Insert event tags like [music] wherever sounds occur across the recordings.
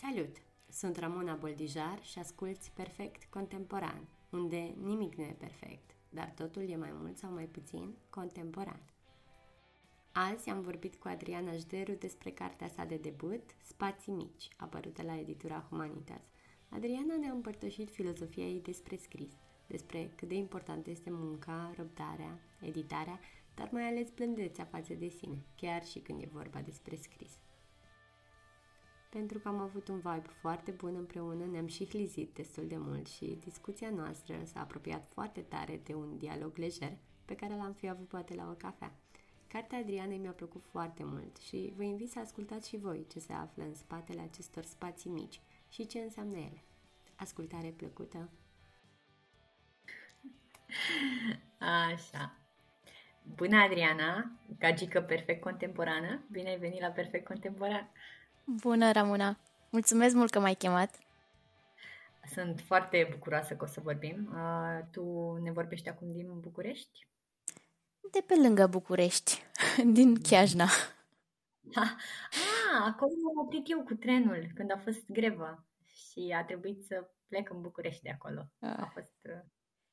Salut! Sunt Ramona Boldijar și asculți Perfect Contemporan, unde nimic nu e perfect, dar totul e mai mult sau mai puțin contemporan. Azi am vorbit cu Adriana Jderu despre cartea sa de debut, Spații mici, apărută la editura Humanitas. Adriana ne-a împărtășit filozofia ei despre scris, despre cât de importantă este munca, răbdarea, editarea, dar mai ales blândețea față de sine, chiar și când e vorba despre scris pentru că am avut un vibe foarte bun împreună, ne-am și hlizit destul de mult și discuția noastră s-a apropiat foarte tare de un dialog lejer pe care l-am fi avut poate la o cafea. Cartea Adrianei mi-a plăcut foarte mult și vă invit să ascultați și voi ce se află în spatele acestor spații mici și ce înseamnă ele. Ascultare plăcută! Așa. Bună, Adriana, gagică perfect contemporană. Bine ai venit la Perfect Contemporan. Bună, Ramona! Mulțumesc mult că m-ai chemat! Sunt foarte bucuroasă că o să vorbim. Uh, tu ne vorbești acum din București? De pe lângă București, [laughs] din Chiajna. [laughs] Ah, acolo m-am oprit eu cu trenul când a fost grevă și a trebuit să plec în București de acolo. Ah. A fost... Uh,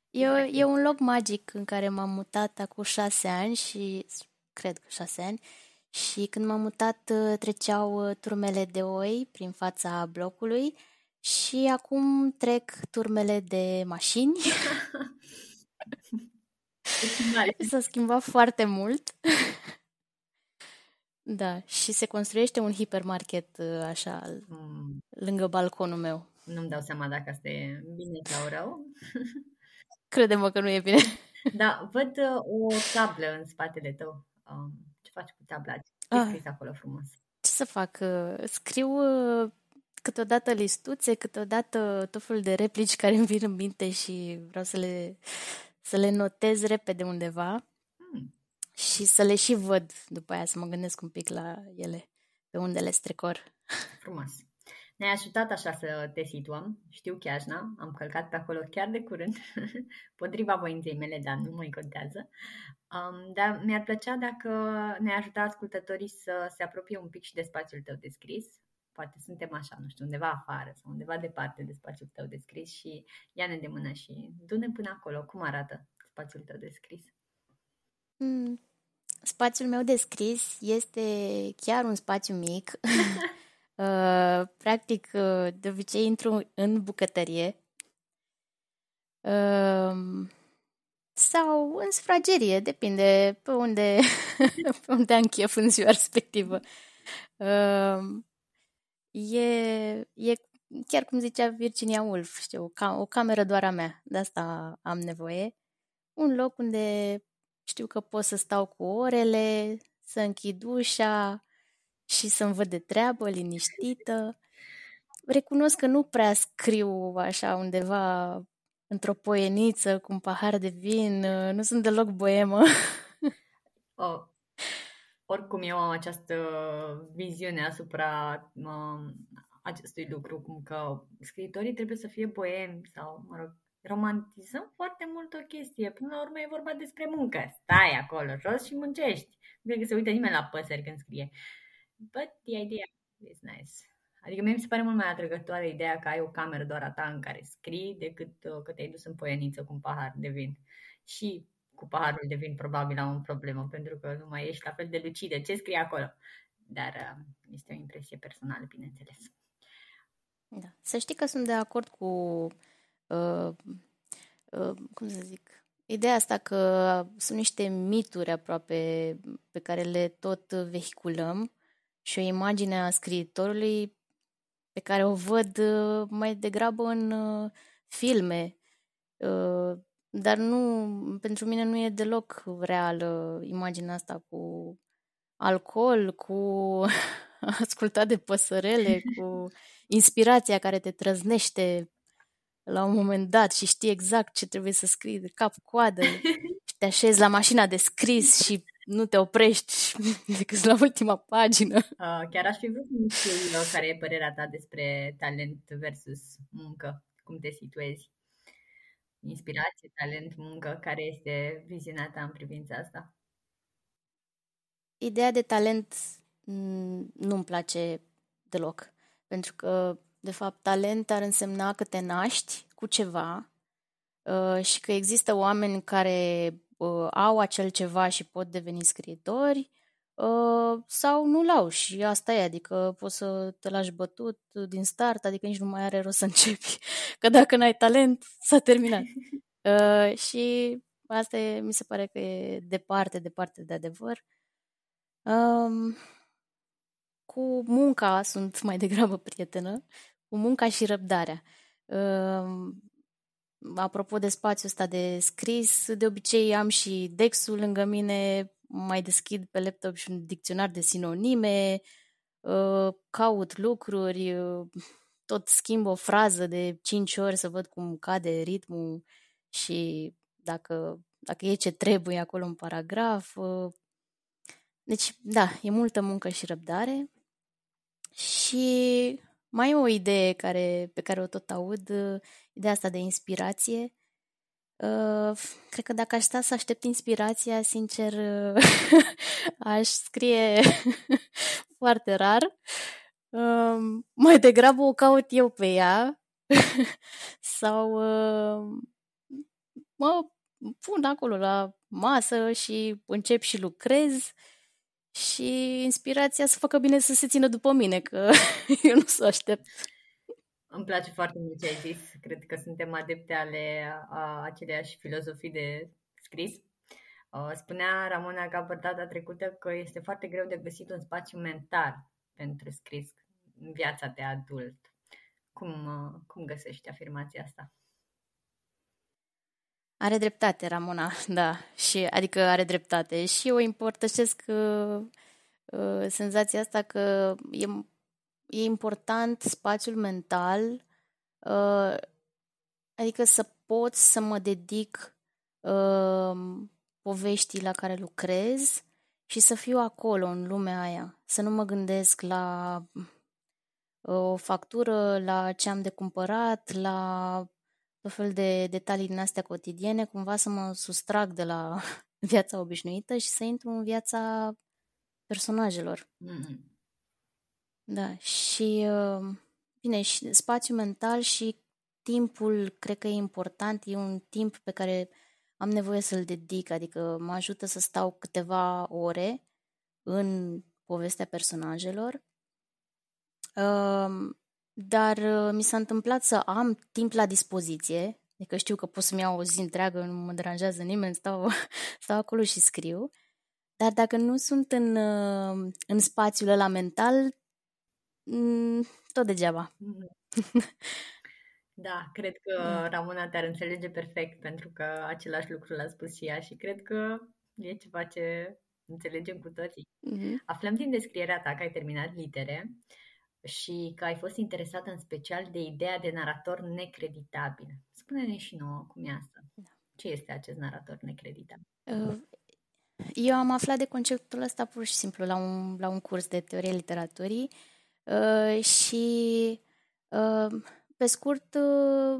e, e un loc magic în care m-am mutat acum șase ani și cred că șase ani și când m-am mutat uh, treceau uh, turmele de oi prin fața blocului și acum trec turmele de mașini. S-a schimbat foarte mult. da, și se construiește un hipermarket uh, așa mm. lângă balconul meu. Nu-mi dau seama dacă asta e bine sau rău. Crede-mă că nu e bine. da, văd o tablă în spatele tău. Um, ce faci cu tabla? Ce ah. scris acolo frumos? Ce să fac? Uh, scriu uh, câteodată listuțe, câteodată tot felul de replici care îmi vin în minte și vreau să le, să le notez repede undeva hmm. și să le și văd după aia, să mă gândesc un pic la ele, pe unde le strecor. Frumos. Ne-ai ajutat așa să te situăm. Știu Chiajna, am călcat pe acolo chiar de curând, [laughs] potriva voinței mele, dar nu mai contează. Um, dar mi-ar plăcea dacă ne ajuta ascultătorii să se apropie un pic și de spațiul tău de scris. Poate suntem așa, nu știu, undeva afară sau undeva departe de spațiul tău de scris și ia-ne de mână și du-ne până acolo. Cum arată spațiul tău de scris? Mm, spațiul meu de scris este chiar un spațiu mic. [laughs] [laughs] Uh, practic, uh, de obicei intru în bucătărie uh, sau în sufragerie, depinde pe unde, [laughs] pe unde am chef în ziua respectivă. Uh, e, e chiar cum zicea Virginia Woolf, știu, o, cam, o cameră doar a mea, de asta am nevoie. Un loc unde știu că pot să stau cu orele, să închid ușa, și să-mi văd de treabă, liniștită. Recunosc că nu prea scriu așa undeva într-o poieniță cu un pahar de vin, nu sunt deloc boemă. [laughs] Oh. Oricum eu am această viziune asupra uh, acestui lucru, cum că scriitorii trebuie să fie boemi sau, mă rog, romantizăm foarte mult o chestie. Până la urmă e vorba despre muncă. Stai acolo jos și muncești. Nu cred că se uită nimeni la păsări când scrie. But the idea is nice. Adică mie mi se pare mult mai atrăgătoare ideea că ai o cameră doar a ta în care scrii decât uh, că te-ai dus în poieniță cu un pahar de vin. Și cu paharul de vin probabil am o problemă pentru că nu mai ești la fel de lucidă. Ce scrie acolo? Dar uh, este o impresie personală, bineînțeles. Da. Să știi că sunt de acord cu, uh, uh, cum să zic, ideea asta că sunt niște mituri aproape pe care le tot vehiculăm și o imagine a scriitorului pe care o văd uh, mai degrabă în uh, filme. Uh, dar nu, pentru mine nu e deloc reală imaginea asta cu alcool, cu [laughs] ascultat de păsărele, [laughs] cu inspirația care te trăznește la un moment dat și știi exact ce trebuie să scrii de cap-coadă [laughs] și te așezi la mașina de scris și nu te oprești [laughs] decât la ultima pagină. Uh, chiar aș fi vrut să știu care e părerea ta despre talent versus muncă. Cum te situezi? Inspirație, talent, muncă, care este viziunea ta în privința asta? Ideea de talent mm, nu-mi place deloc. pentru că, de fapt, talent ar însemna că te naști cu ceva uh, și că există oameni care uh, au acel ceva și pot deveni scriitori uh, sau nu l-au și asta e, adică poți să te lași bătut din start, adică nici nu mai are rost să începi, [laughs] că dacă n-ai talent, s-a terminat. [laughs] Uh, și asta e, mi se pare că e departe, departe de adevăr. Um, cu munca sunt mai degrabă prietenă, cu munca și răbdarea. Um, apropo de spațiul ăsta de scris, de obicei am și Dexul lângă mine, mai deschid pe laptop și un dicționar de sinonime, uh, caut lucruri, uh, tot schimb o frază de 5 ori să văd cum cade ritmul și dacă, dacă e ce trebuie acolo în paragraf. Uh. Deci, da, e multă muncă și răbdare. Și mai e o idee care, pe care o tot aud, ideea asta de inspirație. Uh, cred că dacă aș sta să aștept inspirația, sincer, uh, [laughs] aș scrie [laughs] foarte rar. Uh, mai degrabă o caut eu pe ea [laughs] sau uh, mă pun acolo la masă și încep și lucrez și inspirația să facă bine să se țină după mine, că eu nu să aștept. Îmi place foarte mult ce ai zis. Cred că suntem adepte ale a aceleiași filozofii de scris. Spunea Ramona Gabăr data trecută că este foarte greu de găsit un spațiu mental pentru scris în viața de adult. Cum, cum găsești afirmația asta? Are dreptate, Ramona, [laughs] da. Și, adică are dreptate. Și eu împărtășesc uh, uh, senzația asta că e, e important spațiul mental, uh, adică să pot să mă dedic uh, poveștii la care lucrez și să fiu acolo, în lumea aia. Să nu mă gândesc la uh, o factură, la ce am de cumpărat, la tot fel de detalii din astea cotidiene, cumva să mă sustrag de la [laughs] viața obișnuită și să intru în viața personajelor. Mm-hmm. Da, și uh, bine, și spațiu mental și timpul cred că e important, e un timp pe care am nevoie să-l dedic, adică mă ajută să stau câteva ore în povestea personajelor. Uh, dar uh, mi s-a întâmplat să am timp la dispoziție, adică știu că pot să-mi iau o zi întreagă, nu mă deranjează nimeni, stau, [laughs] stau acolo și scriu. Dar dacă nu sunt în, uh, în spațiul ăla mental, mm, tot degeaba. [laughs] Da, cred că mm. Ramona te-ar înțelege perfect pentru că același lucru l-a spus și ea și cred că e ceva ce înțelegem cu toții. Mm-hmm. Aflăm din descrierea ta că ai terminat litere și că ai fost interesată în special de ideea de narator necreditabil. Spune-ne și nouă cum e asta. Da. Ce este acest narator necreditabil? Uh, eu am aflat de conceptul ăsta pur și simplu la un, la un curs de teorie literaturii uh, și uh, pe scurt,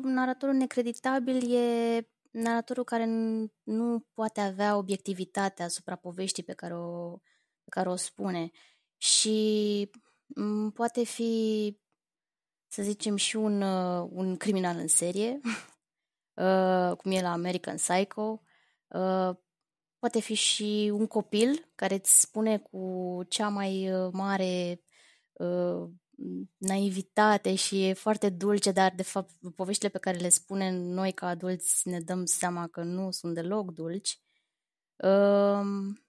naratorul necreditabil e naratorul care nu poate avea obiectivitate asupra poveștii pe care o, pe care o spune și Mm, poate fi, să zicem, și un, uh, un criminal în serie, [laughs] uh, cum e la American Psycho. Uh, poate fi și un copil care îți spune cu cea mai mare naivitate și e foarte dulce, dar de fapt poveștile pe care le spunem noi ca adulți ne dăm seama că nu sunt deloc dulci. Um,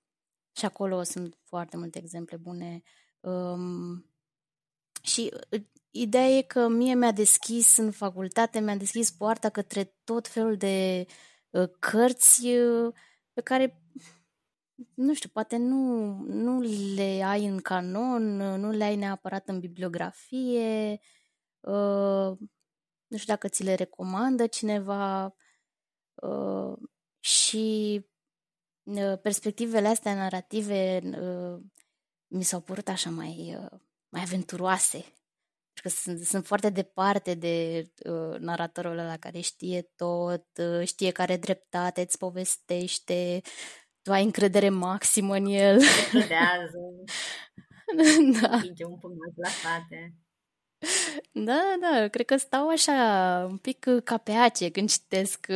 și acolo sunt foarte multe exemple bune. Um, și uh, ideea e că mie mi-a deschis în facultate, mi-a deschis poarta către tot felul de uh, cărți uh, pe care, nu știu, poate nu, nu le ai în canon, nu le ai neapărat în bibliografie, uh, nu știu dacă ți le recomandă cineva uh, și uh, perspectivele astea narrative uh, mi s-au părut așa mai... Uh, mai aventuroase. Pentru că sunt, sunt foarte departe de uh, naratorul ăla care știe tot, uh, știe care dreptate îți povestește, tu ai încredere maximă în el. Credează. [laughs] da. un pumnat la spate. Da, da, cred că stau așa un pic ca pe ace când citesc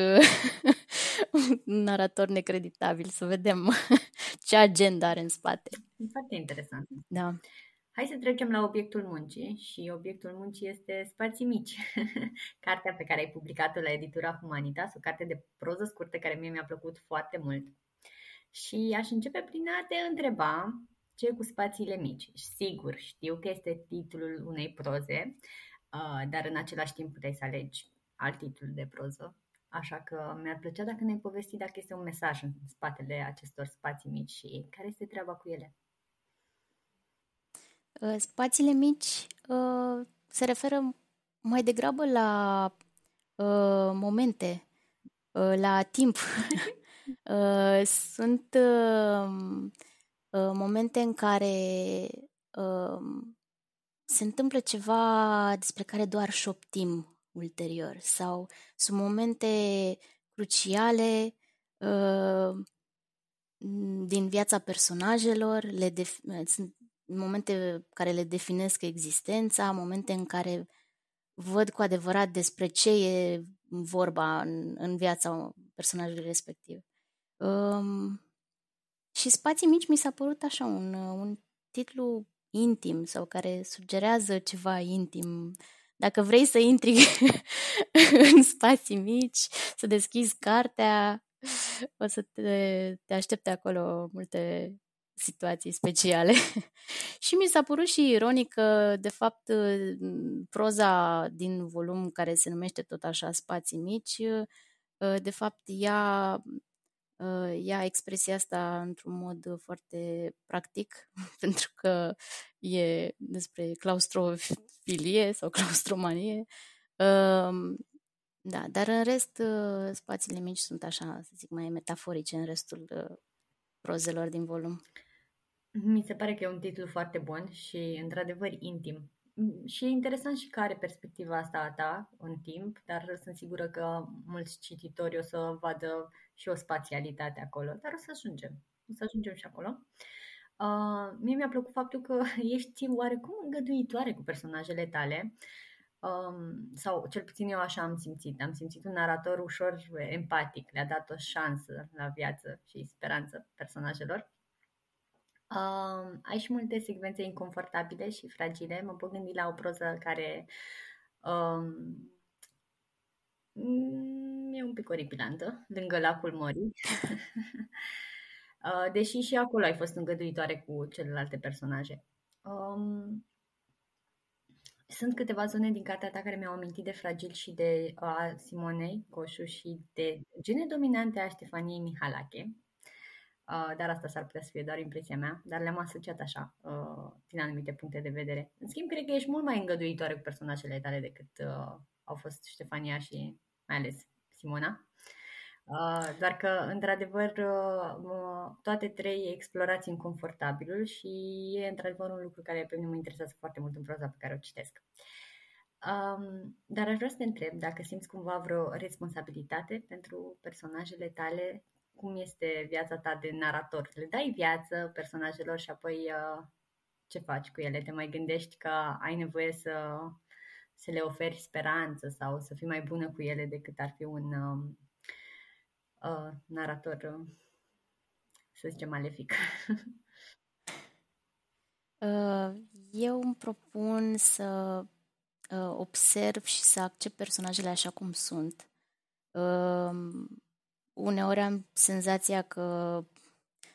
[laughs] un narator necreditabil, să vedem [laughs] ce agenda are în spate. Foarte interesant. Da. Hai să trecem la obiectul muncii și obiectul muncii este Spații mici, cartea pe care ai publicat-o la editura Humanitas, o carte de proză scurtă care mie mi-a plăcut foarte mult. Și aș începe prin a te întreba ce cu spațiile mici. Sigur, știu că este titlul unei proze, uh, dar în același timp puteai să alegi alt titlu de proză. Așa că mi-ar plăcea dacă ne-ai povesti dacă este un mesaj în spatele acestor spații mici și care este treaba cu ele. Uh, spațiile mici uh, se referă mai degrabă la uh, momente, la timp. [laughs] Sunt momente în care se întâmplă ceva despre care doar șoptim ulterior sau sunt momente cruciale din viața personajelor, le def- sunt momente care le definesc existența, momente în care văd cu adevărat despre ce e vorba în, în viața personajului respectiv. Um, și Spații mici mi s-a părut așa un, un titlu intim sau care sugerează ceva intim. Dacă vrei să intri [laughs] în spații mici, să deschizi cartea, o să te, te aștepte acolo multe situații speciale. [laughs] și mi s-a părut și ironic că, de fapt, proza din volum care se numește tot așa Spații mici, de fapt, ea, ia expresia asta într-un mod foarte practic, [laughs] pentru că e despre claustrofilie sau [laughs] claustromanie. Da, dar în rest, spațiile mici sunt așa, să zic, mai metaforice în restul prozelor din volum. Mi se pare că e un titlu foarte bun și, într-adevăr, intim. Mm, și e interesant și care perspectiva asta a ta în timp, dar sunt sigură că mulți cititori o să vadă și o spațialitate acolo, dar o să ajungem. O să ajungem și acolo. Uh, mie mi-a plăcut faptul că [laughs] ești oarecum îngăduitoare cu personajele tale, um, sau cel puțin eu așa am simțit. Am simțit un narator ușor empatic, le-a dat o șansă la viață și speranță personajelor. Um, ai și multe secvențe inconfortabile și fragile. Mă pot gândi la o proză care um, e un pic oripilantă, lângă lacul Mori. [laughs] uh, deși și acolo ai fost îngăduitoare cu celelalte personaje. Um, sunt câteva zone din cartea ta care mi-au amintit de Fragil și de uh, Simonei Coșu și de gene dominante a Ștefaniei Mihalache. Uh, dar asta s-ar putea să fie doar impresia mea, dar le-am asociat așa, uh, din anumite puncte de vedere. În schimb, cred că ești mult mai îngăduitoare cu personajele tale decât uh, au fost Ștefania și mai ales Simona. Uh, doar că, într-adevăr, uh, toate trei explorați inconfortabilul și e, într-adevăr, un lucru care pe mine mă interesează foarte mult în proza pe care o citesc. Um, dar aș vrea să te întreb dacă simți cumva vreo responsabilitate pentru personajele tale cum este viața ta de narator. Le dai viață personajelor și apoi uh, ce faci cu ele? Te mai gândești că ai nevoie să, să le oferi speranță sau să fii mai bună cu ele decât ar fi un uh, uh, narator, uh, să zicem, malefic. [laughs] Uh, eu îmi propun să uh, observ și să accept personajele așa cum sunt uneori am senzația că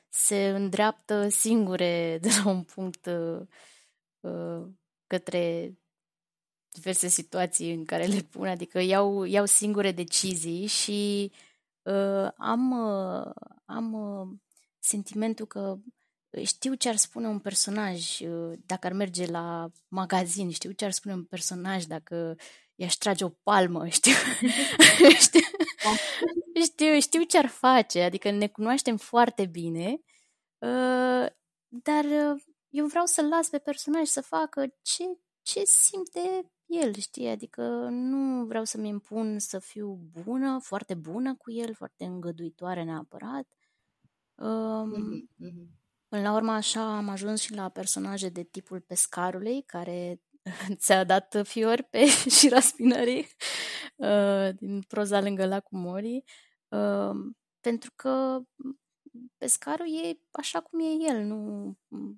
se îndreaptă singure [laughs] de la un punct uh, către diverse situații în care le pun, adică iau, iau singure decizii și uh, am, uh, am uh, sentimentul că știu ce ar spune un personaj uh, dacă ar merge la magazin, știu ce ar spune un personaj dacă i-aș trage o palmă, [laughs] știu, știu, știu, știu ce ar face, adică ne cunoaștem foarte bine, uh, dar uh, eu vreau să-l las pe personaj să facă ce, ce simte el, știi, adică nu vreau să-mi impun să fiu bună, foarte bună cu el, foarte îngăduitoare neapărat. Um, mm-hmm. Până la urmă așa am ajuns și la personaje de tipul pescarului, care [laughs] ți-a dat fiori pe [laughs] șira spinării [laughs] uh, din proza lângă lacul Mori, uh, pentru că pescarul e așa cum e el, nu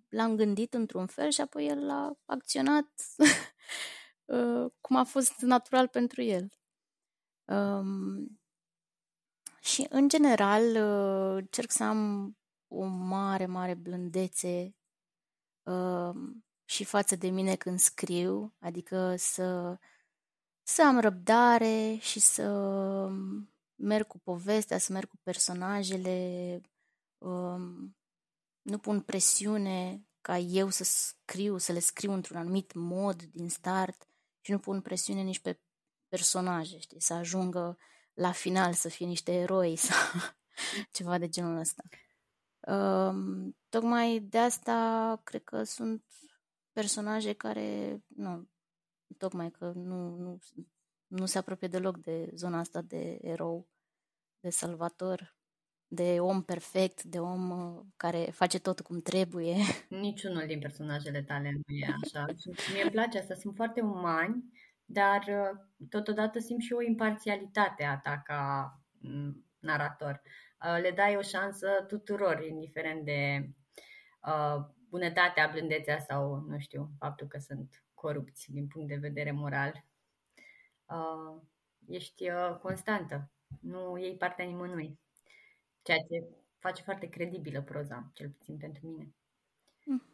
l-am gândit într-un fel și apoi el a acționat uh, cum a fost natural pentru el. Um, și, în general, uh, cerc să am o mare, mare blândețe uh, și față de mine când scriu, adică să, să am răbdare și să merg cu povestea, să merg cu personajele, um, nu pun presiune ca eu să scriu, să le scriu într-un anumit mod din start și nu pun presiune nici pe personaje, știi, să ajungă la final să fie niște eroi sau [laughs] ceva de genul ăsta. Um, tocmai de asta cred că sunt personaje care, nu, tocmai că nu, nu, nu se apropie deloc de zona asta de erou, de salvator, de om perfect, de om uh, care face tot cum trebuie. [laughs] Niciunul din personajele tale nu e așa. Mie îmi place asta, sunt foarte umani, dar uh, totodată simt și o imparțialitate a ta ca mm, narator. Uh, le dai o șansă tuturor, indiferent de uh, bunătatea, blândețea sau, nu știu, faptul că sunt corupți din punct de vedere moral. Uh, ești uh, constantă, nu iei partea nimănui, ceea ce face foarte credibilă proza, cel puțin pentru mine.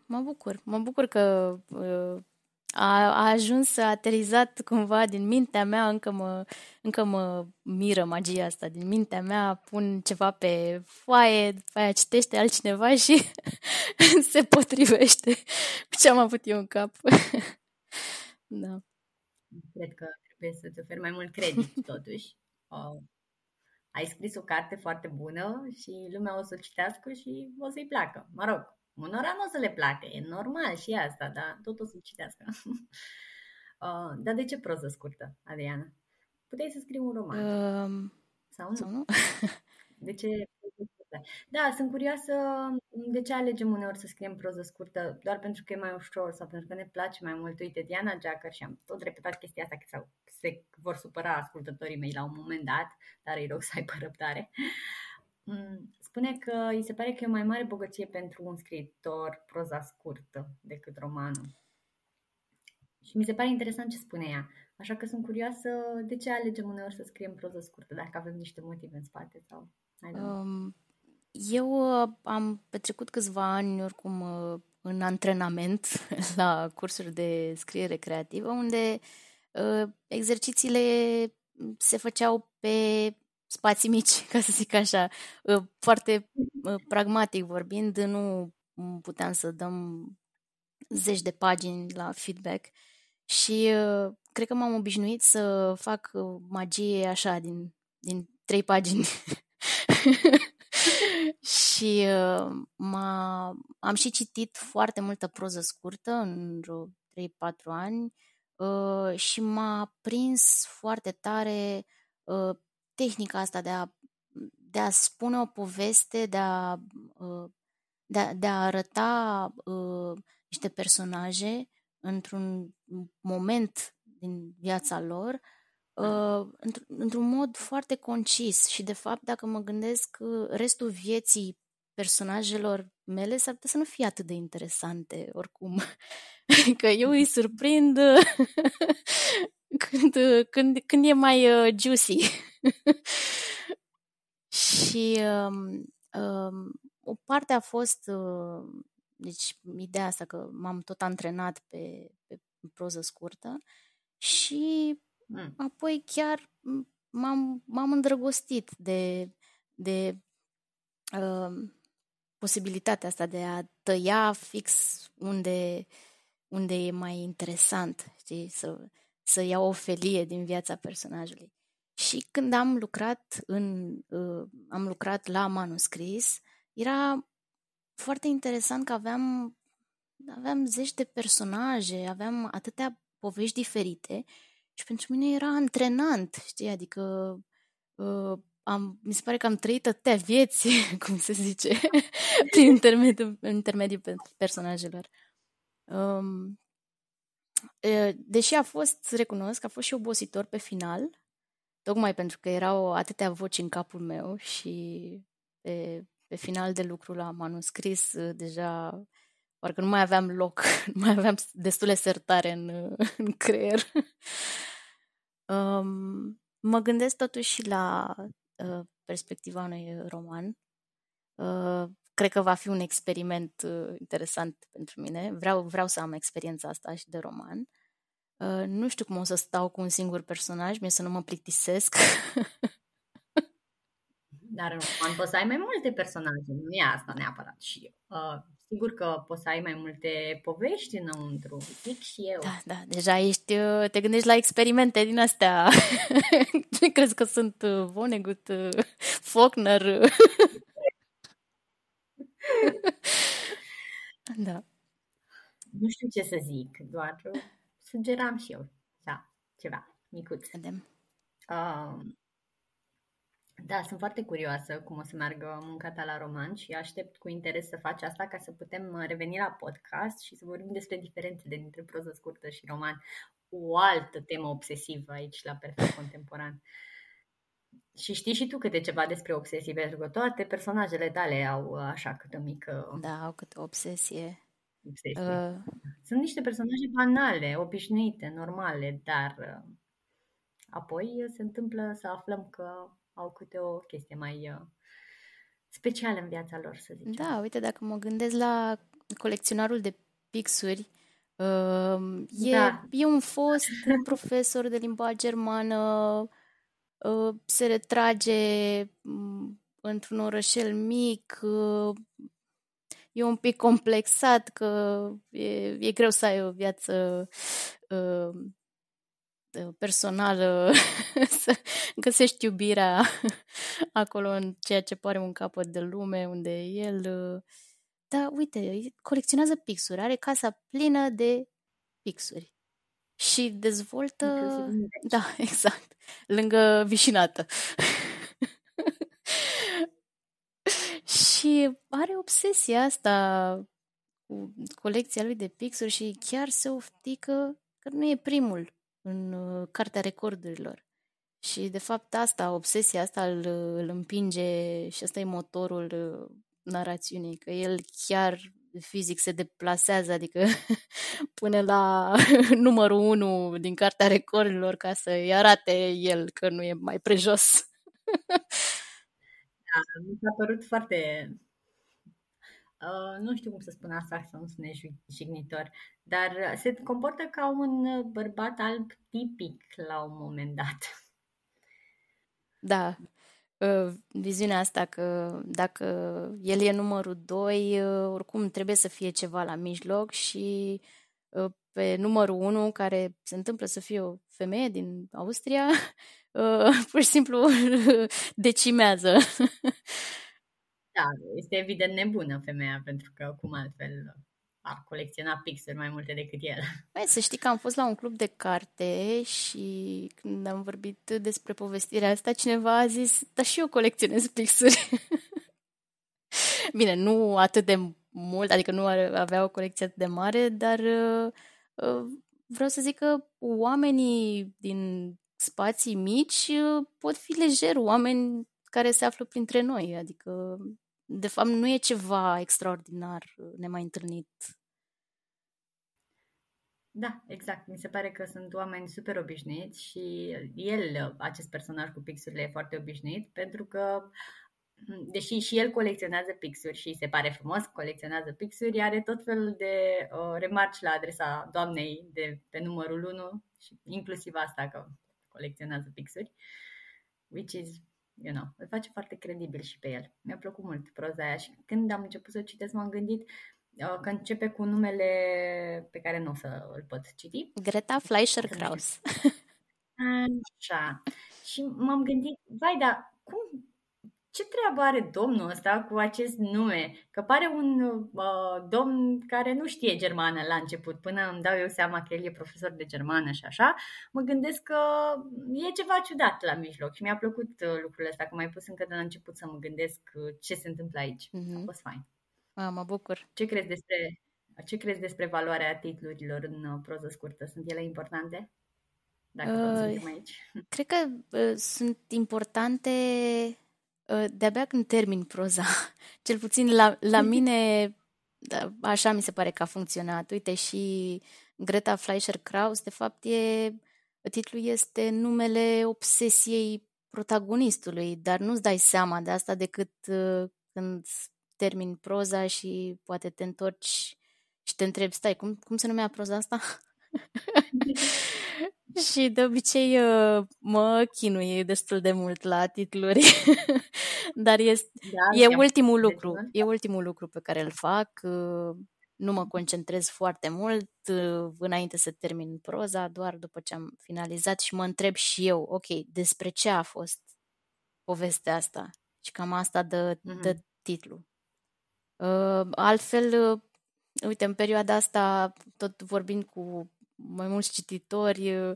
Mă bucur, mă bucur că uh, a, a ajuns, a aterizat cumva din mintea mea, încă mă, încă mă miră magia asta, din mintea mea pun ceva pe foaie, după aia citește altcineva și [laughs] se potrivește cu ce am avut eu în cap. [laughs] da. Cred că trebuie să-ți oferi mai mult credit, [laughs] totuși. Uh, ai scris o carte foarte bună și lumea o să o citească și o să-i placă. Mă rog, Unora nu o să le placă, e normal și asta, dar tot o să citească. [laughs] uh, dar de ce proză scurtă, Adriana? Puteai să scrii un roman. Um, sau nu? Sau nu? [laughs] de ce da, sunt curioasă de ce alegem uneori să scriem proză scurtă, doar pentru că e mai ușor sau pentru că ne place mai mult. Uite, Diana Jacker și am tot repetat chestia asta, că sau se vor supăra ascultătorii mei la un moment dat, dar îi rog să aibă răbdare. Mm, spune că îi se pare că e o mai mare bogăție pentru un scriitor proza scurtă decât romanul. Și mi se pare interesant ce spune ea. Așa că sunt curioasă de ce alegem uneori să scriem proză scurtă, dacă avem niște motive în spate sau... Um, eu uh, am petrecut câțiva ani oricum uh, în antrenament [laughs] la cursuri de scriere creativă, unde uh, exercițiile se făceau pe spații mici, [laughs] ca să zic așa, ă, foarte ă, pragmatic vorbind, nu puteam să dăm zeci de pagini la feedback. Și ă, cred că m-am obișnuit să fac magie așa, din, din trei pagini. [laughs] și m-a, am și citit foarte multă proză scurtă în vreo 3-4 ani și m-a prins foarte tare tehnica asta de a, de a spune o poveste, de a, uh, de a, de a arăta uh, niște personaje într-un moment din viața lor uh, într-un mod foarte concis. Și de fapt dacă mă gândesc restul vieții personajelor mele s-ar putea să nu fie atât de interesante oricum. [laughs] Că eu îi surprind [laughs] când, când, când e mai uh, juicy. [laughs] și um, um, o parte a fost, uh, deci ideea asta că m-am tot antrenat pe, pe proză scurtă și mm. apoi chiar m-am, m-am îndrăgostit de, de uh, posibilitatea asta de a tăia fix unde, unde e mai interesant, știi, să, să iau o felie din viața personajului. Și când am lucrat în, uh, am lucrat la manuscris, era foarte interesant că aveam, aveam zeci de personaje, aveam atâtea povești diferite și pentru mine era antrenant, știi, adică uh, am, mi se pare că am trăit atâtea vieți, [laughs] cum se zice, [laughs] prin intermediul, intermediul personajelor. Um, deși a fost, recunosc, a fost și obositor pe final, tocmai pentru că erau atâtea voci în capul meu și pe, pe final de lucru la manuscris deja parcă nu mai aveam loc, [laughs] nu mai aveam destule sertare în, în creier. um, mă gândesc totuși și la uh, perspectiva unui roman. Uh, cred că va fi un experiment uh, interesant pentru mine. Vreau, vreau să am experiența asta și de roman. Uh, nu știu cum o să stau cu un singur personaj, mie să nu mă plictisesc. [laughs] Dar în roman poți să ai mai multe personaje, nu e asta neapărat și eu. Uh, sigur că poți să ai mai multe povești înăuntru, zic și eu. Da, da, deja ești, uh, te gândești la experimente din astea. [laughs] Crezi că sunt uh, Vonnegut, uh, Faulkner? [laughs] da. Nu știu ce să zic, doar sugeram și eu da, ceva micuț. Vedem. Uh, da, sunt foarte curioasă cum o să meargă munca ta la roman și aștept cu interes să faci asta ca să putem uh, reveni la podcast și să vorbim despre diferențele dintre proză scurtă și roman. O altă temă obsesivă aici la Perfect Contemporan. Și știi și tu câte ceva despre obsesii, pentru că toate personajele tale au uh, așa câte o mică... Da, au câte o obsesie. obsesie. Uh... Sunt niște personaje banale, obișnuite, normale, dar uh, apoi se întâmplă să aflăm că au câte o chestie mai uh, specială în viața lor, să zicem. Da, uite, dacă mă gândesc la colecționarul de pixuri, uh, e, da. e un fost [laughs] profesor de limba germană, uh, se retrage um, într-un orășel mic, uh, e un pic complexat că e, e greu să ai o viață uh, personală [laughs] să găsești iubirea [laughs] acolo în ceea ce pare un capăt de lume unde el da, uite, colecționează pixuri, are casa plină de pixuri și dezvoltă da, [laughs] exact, lângă vișinată. și are obsesia asta cu colecția lui de pixuri și chiar se oftică că nu e primul în uh, cartea recordurilor. Și de fapt asta, obsesia asta îl, îl împinge și ăsta e motorul uh, narațiunii, că el chiar fizic se deplasează, adică [laughs] pune la [laughs] numărul 1 din cartea recordurilor ca să-i arate el că nu e mai prejos. [laughs] da, mi s-a părut foarte Uh, nu știu cum să spun asta să nu sune jignitor, dar se comportă ca un bărbat alb tipic la un moment dat. Da, uh, viziunea asta că dacă el e numărul 2, uh, oricum trebuie să fie ceva la mijloc și uh, pe numărul 1, care se întâmplă să fie o femeie din Austria, [laughs] pur și simplu [laughs] decimează. [laughs] Da, este evident nebună femeia, pentru că cum altfel ar colecționa pixuri mai multe decât el. Băi, să știi că am fost la un club de carte și când am vorbit despre povestirea asta, cineva a zis, da și eu colecționez pixuri. [laughs] Bine, nu atât de mult, adică nu avea o colecție atât de mare, dar uh, uh, vreau să zic că oamenii din spații mici uh, pot fi lejer oameni care se află printre noi, adică de fapt, nu e ceva extraordinar, nemai întâlnit. Da, exact. Mi se pare că sunt oameni super obișnuiți și el, acest personaj cu pixurile, e foarte obișnuit pentru că deși și el colecționează pixuri și se pare frumos, colecționează pixuri, are tot felul de uh, remarci la adresa doamnei de pe numărul 1 și inclusiv asta că colecționează pixuri, which is you know, îl face foarte credibil și pe el. Mi-a plăcut mult proza aia și când am început să o citesc m-am gândit uh, că începe cu numele pe care nu o să îl pot citi. Greta Fleischer-Kraus. Așa. Și m-am gândit, vai, dar cum, ce treabă are domnul ăsta cu acest nume? Că pare un uh, domn care nu știe germană la început, până îmi dau eu seama că el e profesor de germană și așa, mă gândesc că e ceva ciudat la mijloc și mi-a plăcut uh, lucrul ăsta, că m-ai pus încă de la început să mă gândesc uh, ce se întâmplă aici. Mm-hmm. A fost fain. A, mă bucur. Ce crezi despre Ce crezi despre valoarea titlurilor în uh, proză scurtă? Sunt ele importante? Dacă uh, suntem aici. Cred că uh, sunt importante uh, de-abia când termin proza. [laughs] Cel puțin la, la [laughs] mine da, așa mi se pare că a funcționat. Uite, și Greta Fleischer-Kraus, de fapt, e, titlul este numele obsesiei protagonistului, dar nu-ți dai seama de asta decât uh, când termin proza și poate te întorci și te întrebi, stai, cum, cum se numea proza asta? [laughs] și de obicei uh, mă chinuie destul de mult la titluri, [laughs] dar este, da, e ultimul lucru, e ultimul lucru pe care îl fac. Uh, nu mă concentrez foarte mult uh, înainte să termin proza, doar după ce am finalizat și mă întreb și eu, ok, despre ce a fost povestea asta? Și cam asta dă, mm-hmm. dă titlu. Altfel, uite, în perioada asta, tot vorbind cu mai mulți cititori, uh,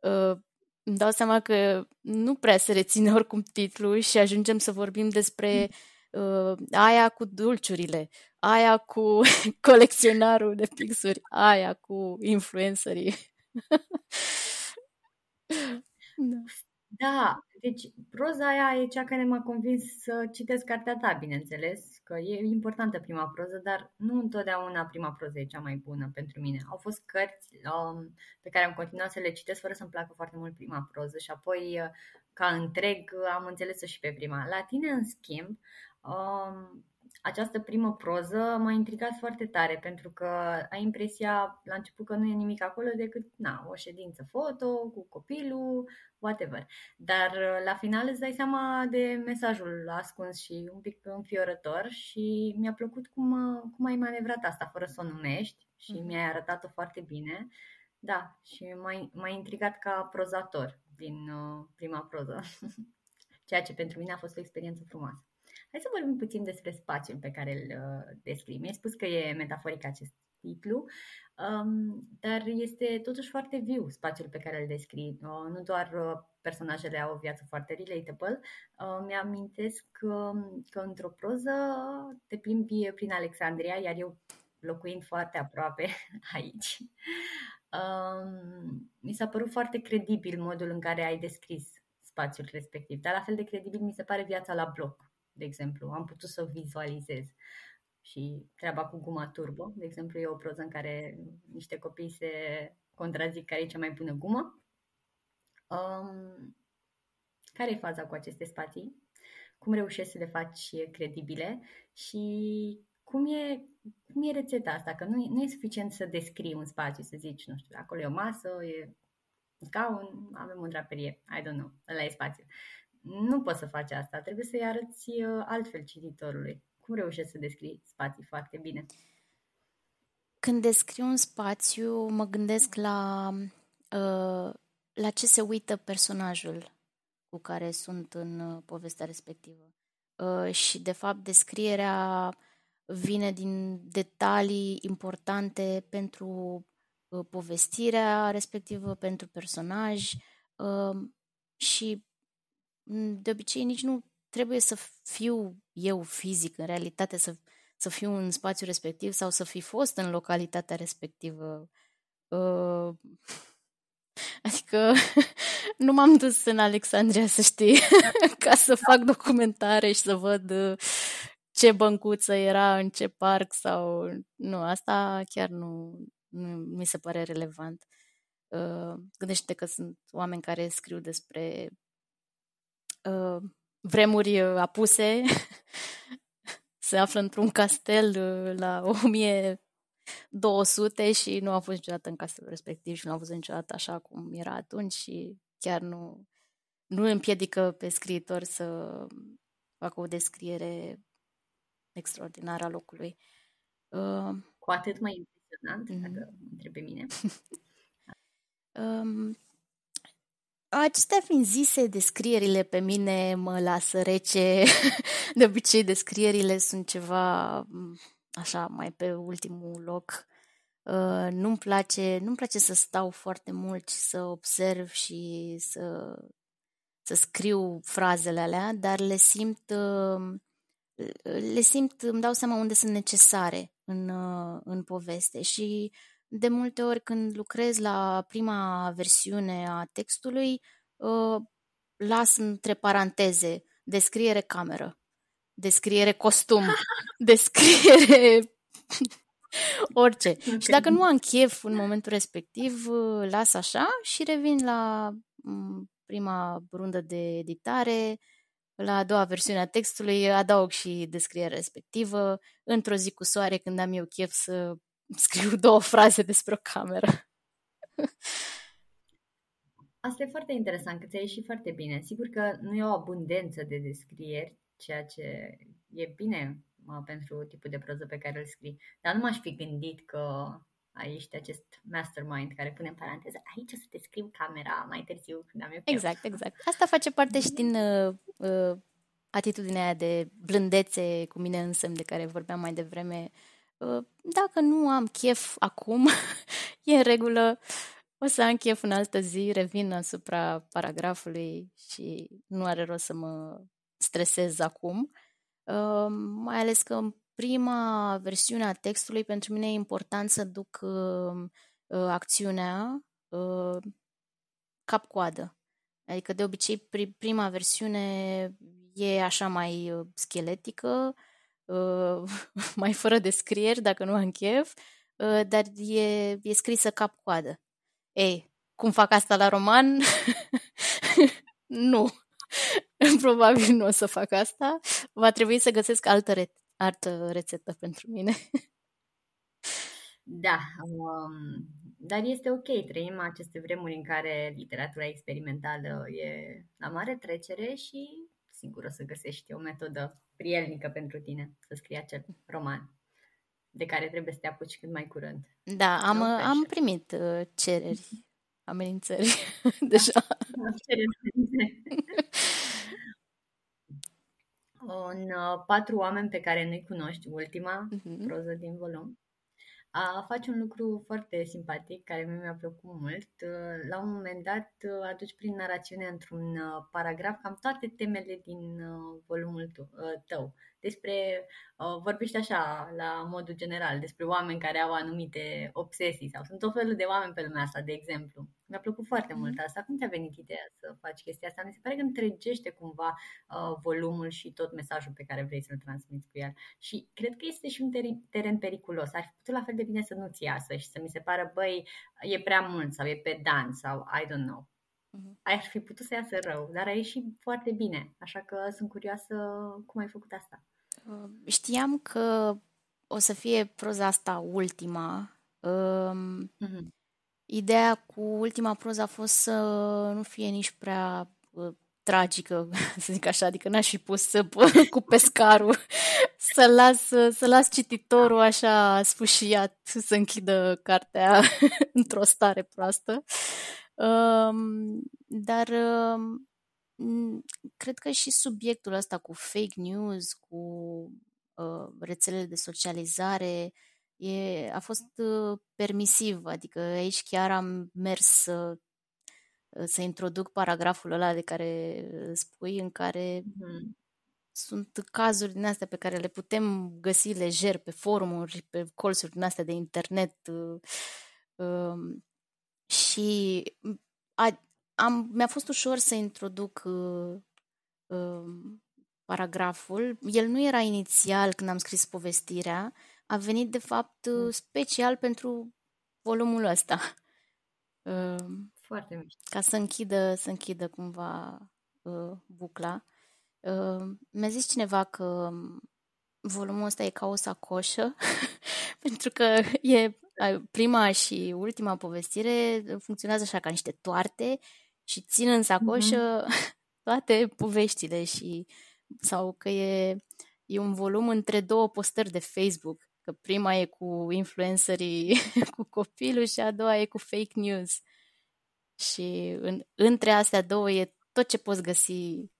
uh, îmi dau seama că nu prea se reține oricum titlul și ajungem să vorbim despre uh, aia cu dulciurile, aia cu [laughs] colecționarul de pixuri, aia cu influencerii. [laughs] da. Da, deci proza aia e cea care m-a convins să citesc cartea ta, bineînțeles, că e importantă prima proză, dar nu întotdeauna prima proză e cea mai bună pentru mine. Au fost cărți um, pe care am continuat să le citesc fără să-mi placă foarte mult prima proză și apoi, uh, ca întreg, am înțeles-o și pe prima. La tine, în schimb, um, această primă proză m-a intrigat foarte tare pentru că ai impresia la început că nu e nimic acolo decât na, o ședință foto cu copilul, whatever. Dar uh, la final îți dai seama de mesajul ascuns și un pic înfiorător și mi-a plăcut cum, uh, cum ai manevrat asta fără să o numești și mm-hmm. mi-ai arătat-o foarte bine. Da, și m-a, m-a intrigat ca prozator din uh, prima proză, [laughs] ceea ce pentru mine a fost o experiență frumoasă. Hai să vorbim puțin despre spațiul pe care îl uh, descrii. Mi-ai spus că e metaforic acest titlu, um, dar este totuși foarte viu spațiul pe care îl descrii. Uh, nu doar uh, personajele au o viață foarte relatable. Uh, mi-amintesc că, că într-o proză te plimbi prin Alexandria, iar eu locuind foarte aproape [laughs] aici. Um, mi s-a părut foarte credibil modul în care ai descris spațiul respectiv, dar la fel de credibil mi se pare viața la bloc de exemplu. Am putut să o vizualizez. Și treaba cu guma turbo, de exemplu, e o proză în care niște copii se contrazic care e cea mai bună gumă. Um, care e faza cu aceste spații? Cum reușești să le faci credibile și cum e, cum e rețeta asta? Că nu, nu e suficient să descrii un spațiu, să zici, nu știu, acolo e o masă, e un scaun, avem o draperie, I don't know, ăla e spațiu nu poți să faci asta, trebuie să-i arăți uh, altfel cititorului. Cum reușești să descrii spații foarte bine? Când descriu un spațiu, mă gândesc la, uh, la ce se uită personajul cu care sunt în uh, povestea respectivă. Și, de fapt, descrierea vine din detalii importante pentru povestirea respectivă, pentru personaj și de obicei nici nu trebuie să fiu eu fizic, în realitate, să, să fiu în spațiu respectiv sau să fi fost în localitatea respectivă. Uh, [laughs] adică [laughs] nu m-am dus în Alexandria, să știi, [laughs] ca să fac documentare și să văd uh, ce băncuță era în ce parc sau... Nu, asta chiar nu, nu mi se pare relevant. Uh, gândește că sunt oameni care scriu despre uh, vremuri uh, apuse, [laughs] se află într-un castel uh, la [laughs] 1200 și nu a fost niciodată în castelul respectiv și nu a fost niciodată așa cum era atunci și chiar nu, nu împiedică pe scriitor să facă o descriere extraordinară a locului. Uh, Cu atât mai impresionant, mm-hmm. dacă întreb pe mine. [laughs] um, Acestea fiind zise, descrierile pe mine mă lasă rece. [laughs] De obicei, descrierile sunt ceva așa mai pe ultimul loc. Uh, nu-mi place, nu-mi place să stau foarte mult și să observ și să, să scriu frazele alea, dar le simt uh, le simt, îmi dau seama unde sunt necesare în, uh, în poveste și de multe ori când lucrez la prima versiune a textului, uh, las între paranteze descriere cameră, descriere costum, [laughs] descriere [laughs] orice. Okay. Și dacă nu am chef în momentul respectiv, uh, las așa și revin la mm, prima rundă de editare, la a doua versiune a textului, adaug și descrierea respectivă, într-o zi cu soare când am eu chef să scriu două fraze despre o cameră. Asta e foarte interesant, că ți-a ieșit foarte bine. Sigur că nu e o abundență de descrieri, ceea ce e bine mă, pentru tipul de proză pe care îl scrii, dar nu m-aș fi gândit că ai ești acest mastermind care pune în paranteză aici o să te scriu camera mai târziu când am eu chef. Exact, exact. Asta face parte și din uh, uh, atitudinea aia de blândețe cu mine însă de care vorbeam mai devreme. Uh, dacă nu am chef acum, [laughs] e în regulă, o să am chef în altă zi, revin asupra paragrafului și nu are rost să mă stresez acum. Uh, mai ales că prima versiune a textului pentru mine e important să duc uh, uh, acțiunea uh, cap-coadă. Adică de obicei prima versiune e așa mai uh, scheletică, uh, [laughs] mai fără descrieri dacă nu am chef, uh, dar e, e scrisă cap-coadă. Ei, cum fac asta la roman? [laughs] nu. [laughs] Probabil nu o să fac asta. Va trebui să găsesc altă re- altă rețetă pentru mine. Da, um, dar este ok. Trăim aceste vremuri în care literatura experimentală e la mare trecere și sigur o să găsești o metodă prielnică pentru tine să scrii acel roman de care trebuie să te apuci cât mai curând. Da, am, am primit uh, cereri, amenințări [laughs] deja. Cereri în [laughs] uh, patru oameni pe care nu-i cunoști, ultima uh-huh. proză din volum, a, face un lucru foarte simpatic, care mi-a plăcut mult. Uh, la un moment dat uh, aduci prin narațiune într-un paragraf cam toate temele din volumul tău despre, uh, vorbește așa, la modul general, despre oameni care au anumite obsesii sau sunt o fel de oameni pe lumea asta, de exemplu. Mi-a plăcut foarte mm-hmm. mult asta. Cum ți-a venit ideea să faci chestia asta? Mi se pare că întregește cumva uh, volumul și tot mesajul pe care vrei să-l transmiți cu el. Și cred că este și un teren, teren periculos. Ar fi putut la fel de bine să nu-ți iasă și să mi se pară, băi, e prea mult sau e pedant sau I don't know. Mm-hmm. Ar fi putut să iasă rău, dar a ieșit foarte bine. Așa că sunt curioasă cum ai făcut asta. Uh, știam că o să fie proza asta ultima. Mm-hmm. Ideea cu ultima proză a fost să nu fie nici prea uh, tragică, [laughs] să zic așa, adică n-aș fi pus să, [laughs] cu pescarul [laughs] să las, să las cititorul așa sfâșiat să închidă cartea într-o stare proastă. Um, dar um, cred că și subiectul ăsta cu fake news, cu uh, rețelele de socializare, e, a fost uh, permisiv, adică aici chiar am mers să, să introduc paragraful ăla de care spui, în care mm. sunt cazuri din astea pe care le putem găsi lejer pe forumuri, pe colțuri din astea de internet uh, uh, și a, am, mi-a fost ușor să introduc uh, uh, paragraful. El nu era inițial când am scris povestirea, a venit de fapt uh, mm. special pentru volumul ăsta. Uh, [laughs] Foarte mișto. Ca să închidă, să închidă cumva uh, bucla. Uh, mi-a zis cineva că volumul ăsta e ca o sacoșă, [laughs] pentru că e prima și ultima povestire funcționează așa ca niște toarte și țin în sacoșă mm-hmm. [laughs] toate poveștile și sau că e, e un volum între două postări de Facebook, că prima e cu influencerii [laughs] cu copilul și a doua e cu fake news. Și în, între astea două e tot ce poți găsi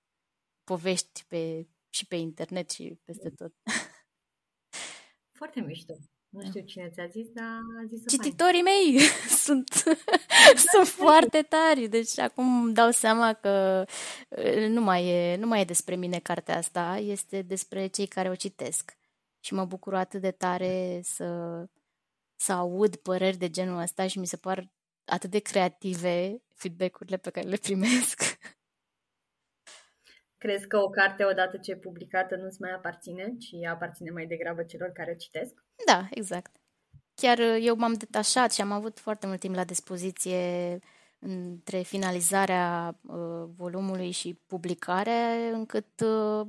povești pe, și pe internet și peste tot. [laughs] Foarte mișto. Nu știu cine ți-a zis, dar a zis Cititorii mei [laughs] sunt, [laughs] sunt foarte tari, deci acum îmi dau seama că uh, nu mai, e, nu mai e despre mine cartea asta, este despre cei care o citesc. Și mă bucur atât de tare să, să aud păreri de genul ăsta și mi se par atât de creative feedback-urile pe care le primesc. [laughs] Crezi că o carte, odată ce e publicată, nu-ți mai aparține, ci aparține mai degrabă celor care o citesc? Da, exact. Chiar uh, eu m-am detașat și am avut foarte mult timp la dispoziție între finalizarea uh, volumului și publicarea, încât uh,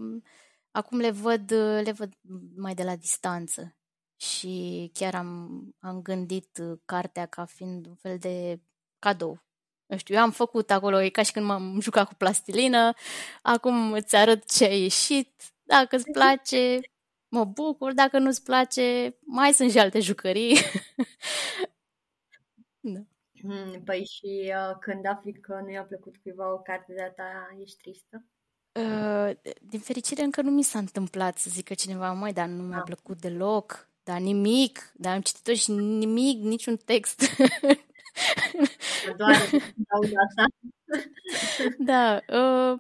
acum le văd, uh, le văd mai de la distanță. Și chiar am, am gândit uh, cartea ca fiind un fel de cadou nu știu, eu am făcut acolo, e ca și când m-am jucat cu plastilină, acum îți arăt ce a ieșit, dacă îți place, mă bucur, dacă nu-ți place, mai sunt și alte jucării. [laughs] da. Hmm, păi și uh, când afli că nu i-a plăcut cuiva o carte de-a ta, ești tristă? Uh, din fericire încă nu mi s-a întâmplat să zică cineva, mai, dar nu mi-a ah. plăcut deloc, dar nimic, dar am citit-o și nimic, niciun text [laughs] Doar asta. [laughs] da. Uh,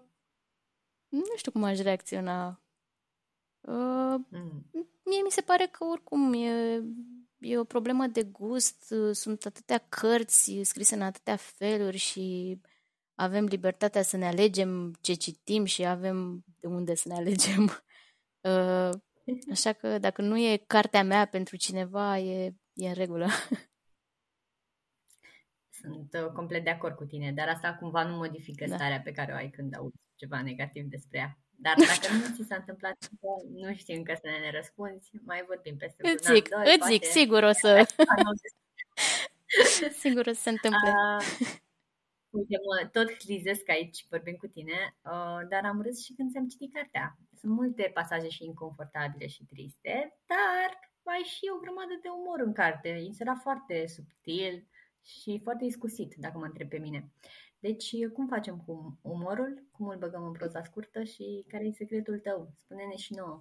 nu știu cum aș reacționa. Uh, mm. Mie mi se pare că oricum e, e o problemă de gust. Sunt atâtea cărți scrise în atâtea feluri și avem libertatea să ne alegem ce citim și avem de unde să ne alegem. [laughs] Uh, așa că dacă nu e cartea mea pentru cineva, e, e în regulă. [laughs] Sunt uh, complet de acord cu tine, dar asta cumva nu modifică da. starea pe care o ai când auzi ceva negativ despre ea. Dar dacă nu ți s-a întâmplat, nu știu încă să ne răspunzi, mai vorbim peste îți zic, an, doi, Îți zic, sigur o să... [laughs] sigur o să se întâmple. Uh, uite, mă, tot hlizesc aici, vorbim cu tine, uh, dar am râs și când ți-am citit cartea. Sunt multe pasaje și inconfortabile și triste, dar mai și o grămadă de umor în carte. Insera foarte subtil, și foarte iscusit, dacă mă întreb pe mine. Deci, cum facem cu umorul? Cum îl băgăm în proza scurtă și care e secretul tău? Spune-ne și nouă.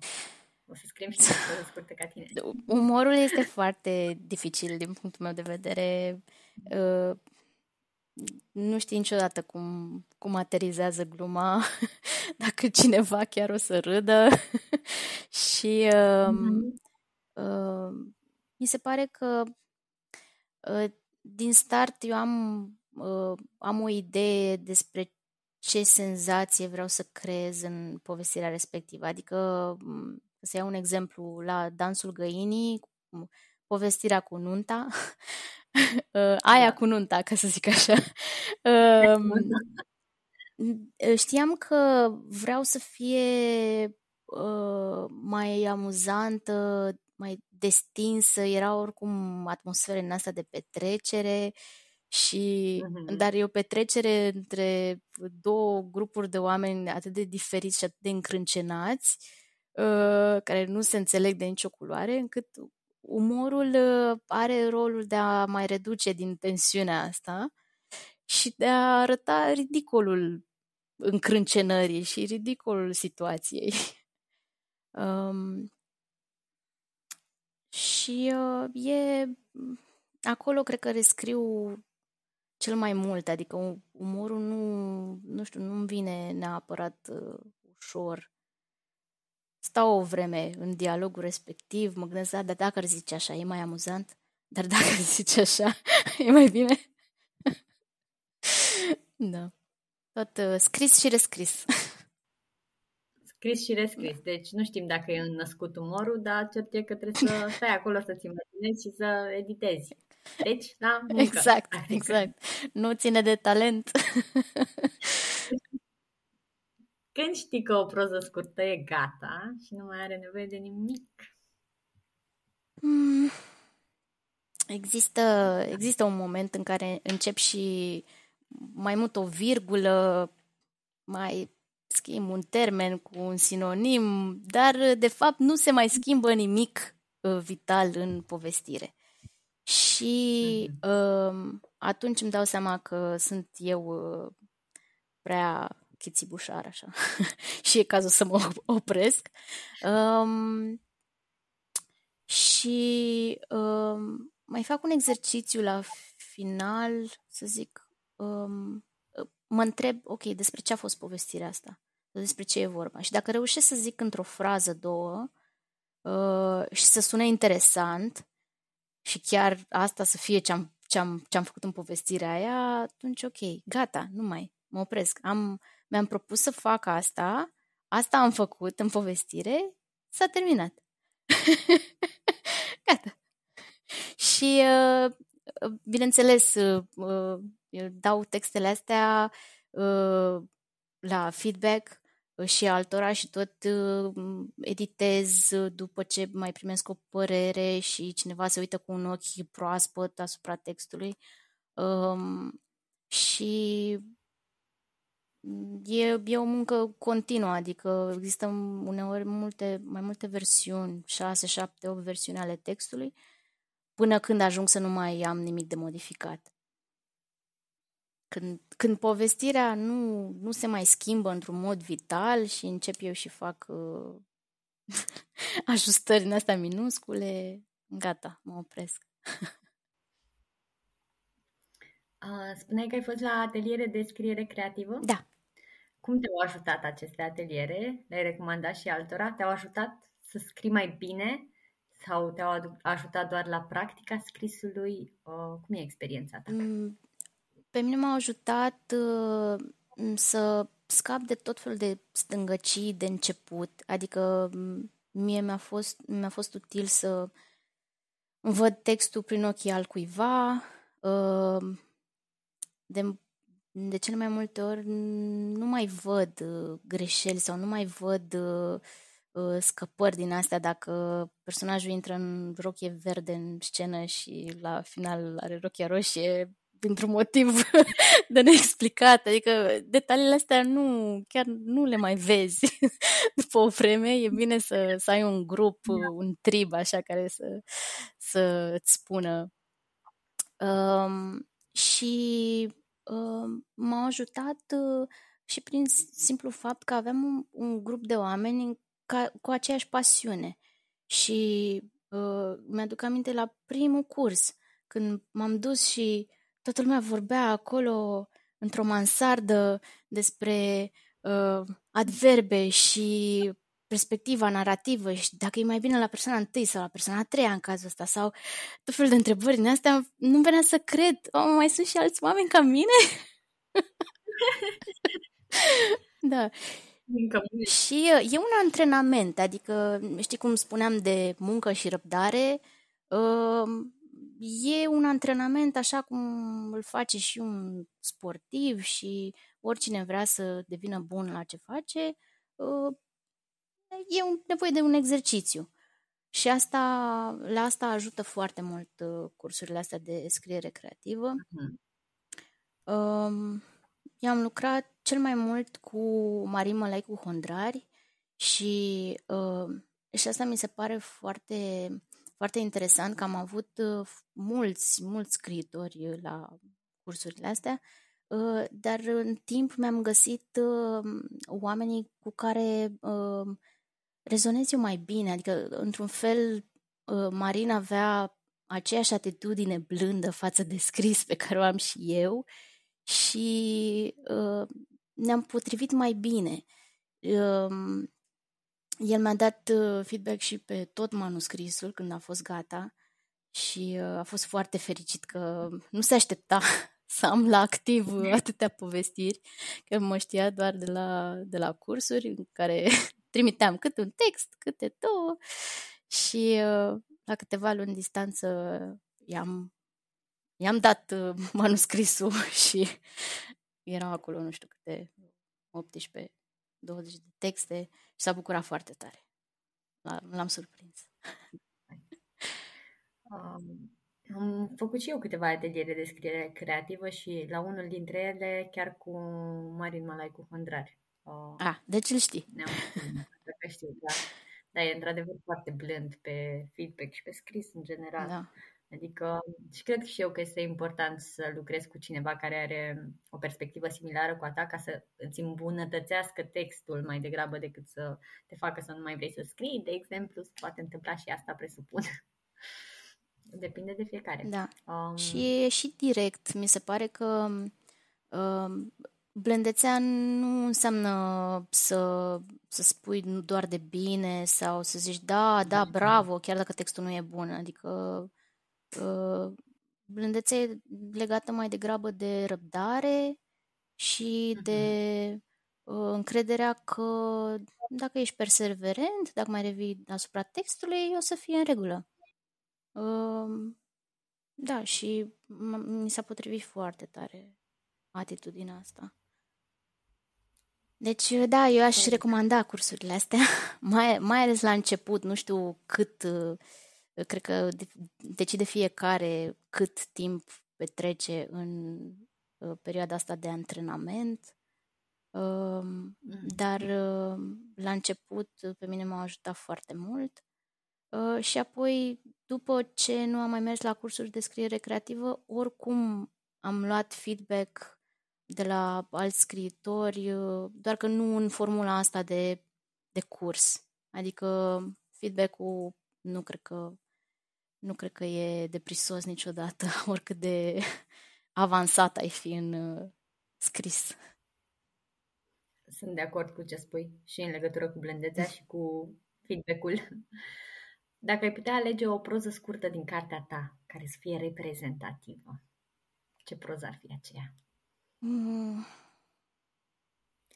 O să scriem și noi proza scurtă ca tine. [laughs] Umorul este foarte dificil din punctul meu de vedere. Uh, nu știi niciodată cum, cum aterizează gluma, [laughs] dacă cineva chiar o să râdă. [laughs] și uh, mm-hmm. uh, mi se pare că uh, din start eu am, uh, am o idee despre ce senzație vreau să creez în povestirea respectivă. Adică, mm, să iau un exemplu, la Dansul Găinii, povestirea cu nunta, [laughs] uh, aia da. cu nunta, ca să zic așa. Uh, știam că vreau să fie uh, mai amuzantă mai destinsă, era oricum atmosferă în asta de petrecere și uh-huh. dar e o petrecere între două grupuri de oameni atât de diferiți și atât de încrâncenați uh, care nu se înțeleg de nicio culoare, încât umorul uh, are rolul de a mai reduce din tensiunea asta și de a arăta ridicolul încrâncenării și ridicolul situației. [laughs] Um, și uh, e acolo cred că rescriu cel mai mult, adică umorul nu, nu știu, nu-mi vine neapărat uh, ușor. Stau o vreme în dialogul respectiv, mă gândesc, da, dar dacă ar zice așa, e mai amuzant, dar dacă ar [laughs] zice așa, e mai bine. [laughs] da. Tot uh, scris și rescris. [laughs] scris și rescris. Deci nu știm dacă e născut umorul, dar cert e că trebuie să [laughs] stai acolo să-ți imaginezi și să editezi. Deci, da, muncă. Exact, exact. Nu ține de talent. [laughs] Când știi că o proză scurtă e gata și nu mai are nevoie de nimic? Hmm. Există, există un moment în care încep și mai mult o virgulă, mai schimb un termen cu un sinonim, dar de fapt nu se mai schimbă nimic uh, vital în povestire. Și uh, atunci îmi dau seama că sunt eu uh, prea chițibușar așa [laughs] și e cazul să mă opresc. Um, și uh, mai fac un exercițiu la final, să zic, um, mă întreb, ok, despre ce a fost povestirea asta? Despre ce e vorba? Și dacă reușesc să zic într-o frază, două, uh, și să sune interesant, și chiar asta să fie ce-am, ce-am, ce-am făcut în povestirea aia, atunci ok, gata, nu mai, mă opresc. Am, mi-am propus să fac asta, asta am făcut în povestire, s-a terminat. [laughs] gata. Și, uh, bineînțeles, uh, uh, dau textele astea la feedback și altora și tot editez după ce mai primesc o părere și cineva se uită cu un ochi proaspăt asupra textului. Um, și e, e o muncă continuă, adică există uneori multe, mai multe versiuni, 6, 7, 8 versiuni ale textului, până când ajung să nu mai am nimic de modificat. Când, când povestirea nu, nu se mai schimbă într-un mod vital și încep eu și fac uh, [laughs] ajustări în astea minuscule, gata, mă opresc. [laughs] Spuneai că ai fost la ateliere de scriere creativă? Da. Cum te-au ajutat aceste ateliere? Le-ai recomandat și altora? Te-au ajutat să scrii mai bine sau te-au ajutat doar la practica scrisului? Cum e experiența ta? Mm, pe mine m-a ajutat uh, să scap de tot felul de stângăcii de început, adică mie mi-a fost, mi-a fost util să văd textul prin ochii al cuiva, uh, de, de cele mai multe ori nu mai văd uh, greșeli sau nu mai văd uh, uh, scăpări din astea dacă personajul intră în rochie verde în scenă și la final are rochia roșie dintr-un motiv [laughs] de neexplicat. Adică detaliile astea nu, chiar nu le mai vezi [laughs] după o vreme. E bine să, să ai un grup, da. un trib așa care să, să îți spună. Um, și um, m-a ajutat uh, și prin simplu fapt că aveam un, un grup de oameni ca, cu aceeași pasiune. Și uh, mi-aduc aminte la primul curs, când m-am dus și toată lumea vorbea acolo într-o mansardă despre uh, adverbe și perspectiva narrativă și dacă e mai bine la persoana întâi sau la persoana a treia în cazul ăsta sau tot felul de întrebări din astea, nu venea să cred. Oh, mai sunt și alți oameni ca mine? [laughs] da. Încă și uh, e un antrenament, adică știi cum spuneam de muncă și răbdare, uh, e un antrenament așa cum îl face și un sportiv și oricine vrea să devină bun la ce face, uh, e un, nevoie de un exercițiu. Și asta, la asta ajută foarte mult uh, cursurile astea de scriere creativă. Uh-huh. Um, i-am lucrat cel mai mult cu Marin Mălai cu Hondrari și, uh, și asta mi se pare foarte foarte interesant că am avut uh, mulți, mulți scriitori uh, la cursurile astea, uh, dar în timp mi-am găsit oamenii cu care rezonez eu mai bine, adică într-un fel Marina avea aceeași atitudine blândă față de scris pe care o am și eu și ne-am potrivit mai bine. Um, el mi-a dat uh, feedback și pe tot manuscrisul când a fost gata și uh, a fost foarte fericit că nu se aștepta [laughs] să am la activ atâtea povestiri, că mă știa doar de la, de la cursuri în care [laughs] trimiteam câte un text, câte două și uh, la câteva luni distanță i-am, i-am dat [laughs] manuscrisul și erau acolo nu știu câte 18 20 de texte și s-a bucurat foarte tare. L-am surprins. [laughs] Um, am făcut și eu câteva ateliere de scriere creativă și la unul dintre ele chiar cu Marin Malai cu Hândrari. Uh, ah, deci îl știi. Ne-am [laughs] știu, da. Da, e într-adevăr foarte blând pe feedback și pe scris în general. Da. Adică și cred și eu că este important să lucrezi cu cineva care are o perspectivă similară cu a ta ca să îți îmbunătățească textul mai degrabă decât să te facă să nu mai vrei să scrii, de exemplu, se poate întâmpla și asta, presupun. [laughs] Depinde de fiecare. Da. Um... Și e și direct. Mi se pare că um, blândețea nu înseamnă să, să spui doar de bine sau să zici da, da, bravo, chiar dacă textul nu e bun. Adică uh, blândețea e legată mai degrabă de răbdare și de uh, încrederea că dacă ești perseverent, dacă mai revii asupra textului, o să fie în regulă. Uh, da, și mi s-a potrivit foarte tare atitudinea asta. Deci, da, eu aș recomanda cursurile astea, [laughs] mai, mai ales la început, nu știu cât, uh, cred că decide fiecare cât timp petrece în uh, perioada asta de antrenament, um, mm. dar uh, la început pe mine m-a ajutat foarte mult și apoi, după ce nu am mai mers la cursuri de scriere creativă, oricum am luat feedback de la alți scriitori, uh, doar că nu în formula asta de, de curs. Adică feedback-ul nu cred că nu cred că e deprisos niciodată, [laughs] oricât de [laughs] avansat ai fi în uh, scris. Sunt de acord cu ce spui și în legătură cu blândețea și cu feedback-ul. [laughs] Dacă ai putea alege o proză scurtă din cartea ta care să fie reprezentativă, ce proză ar fi aceea? Mm.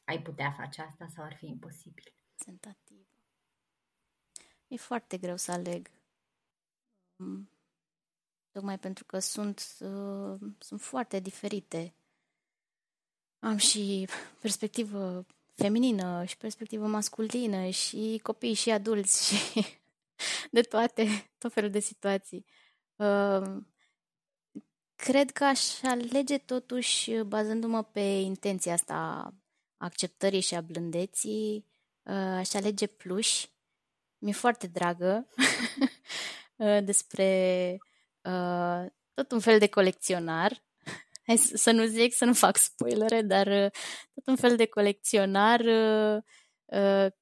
Ai putea face asta sau ar fi imposibil? Tentativă. E foarte greu să aleg. Mm. Tocmai pentru că sunt, uh, sunt foarte diferite. Am și perspectivă feminină și perspectivă masculină și copii și adulți și [laughs] de toate, tot felul de situații. Uh, Cred că aș alege totuși, bazându-mă pe intenția asta a acceptării și a blândeții, uh, aș alege pluș. Mi-e foarte dragă uh, [laughs] despre uh, tot un fel de colecționar. [laughs] Hai să nu zic, să nu fac spoilere, dar tot un fel de colecționar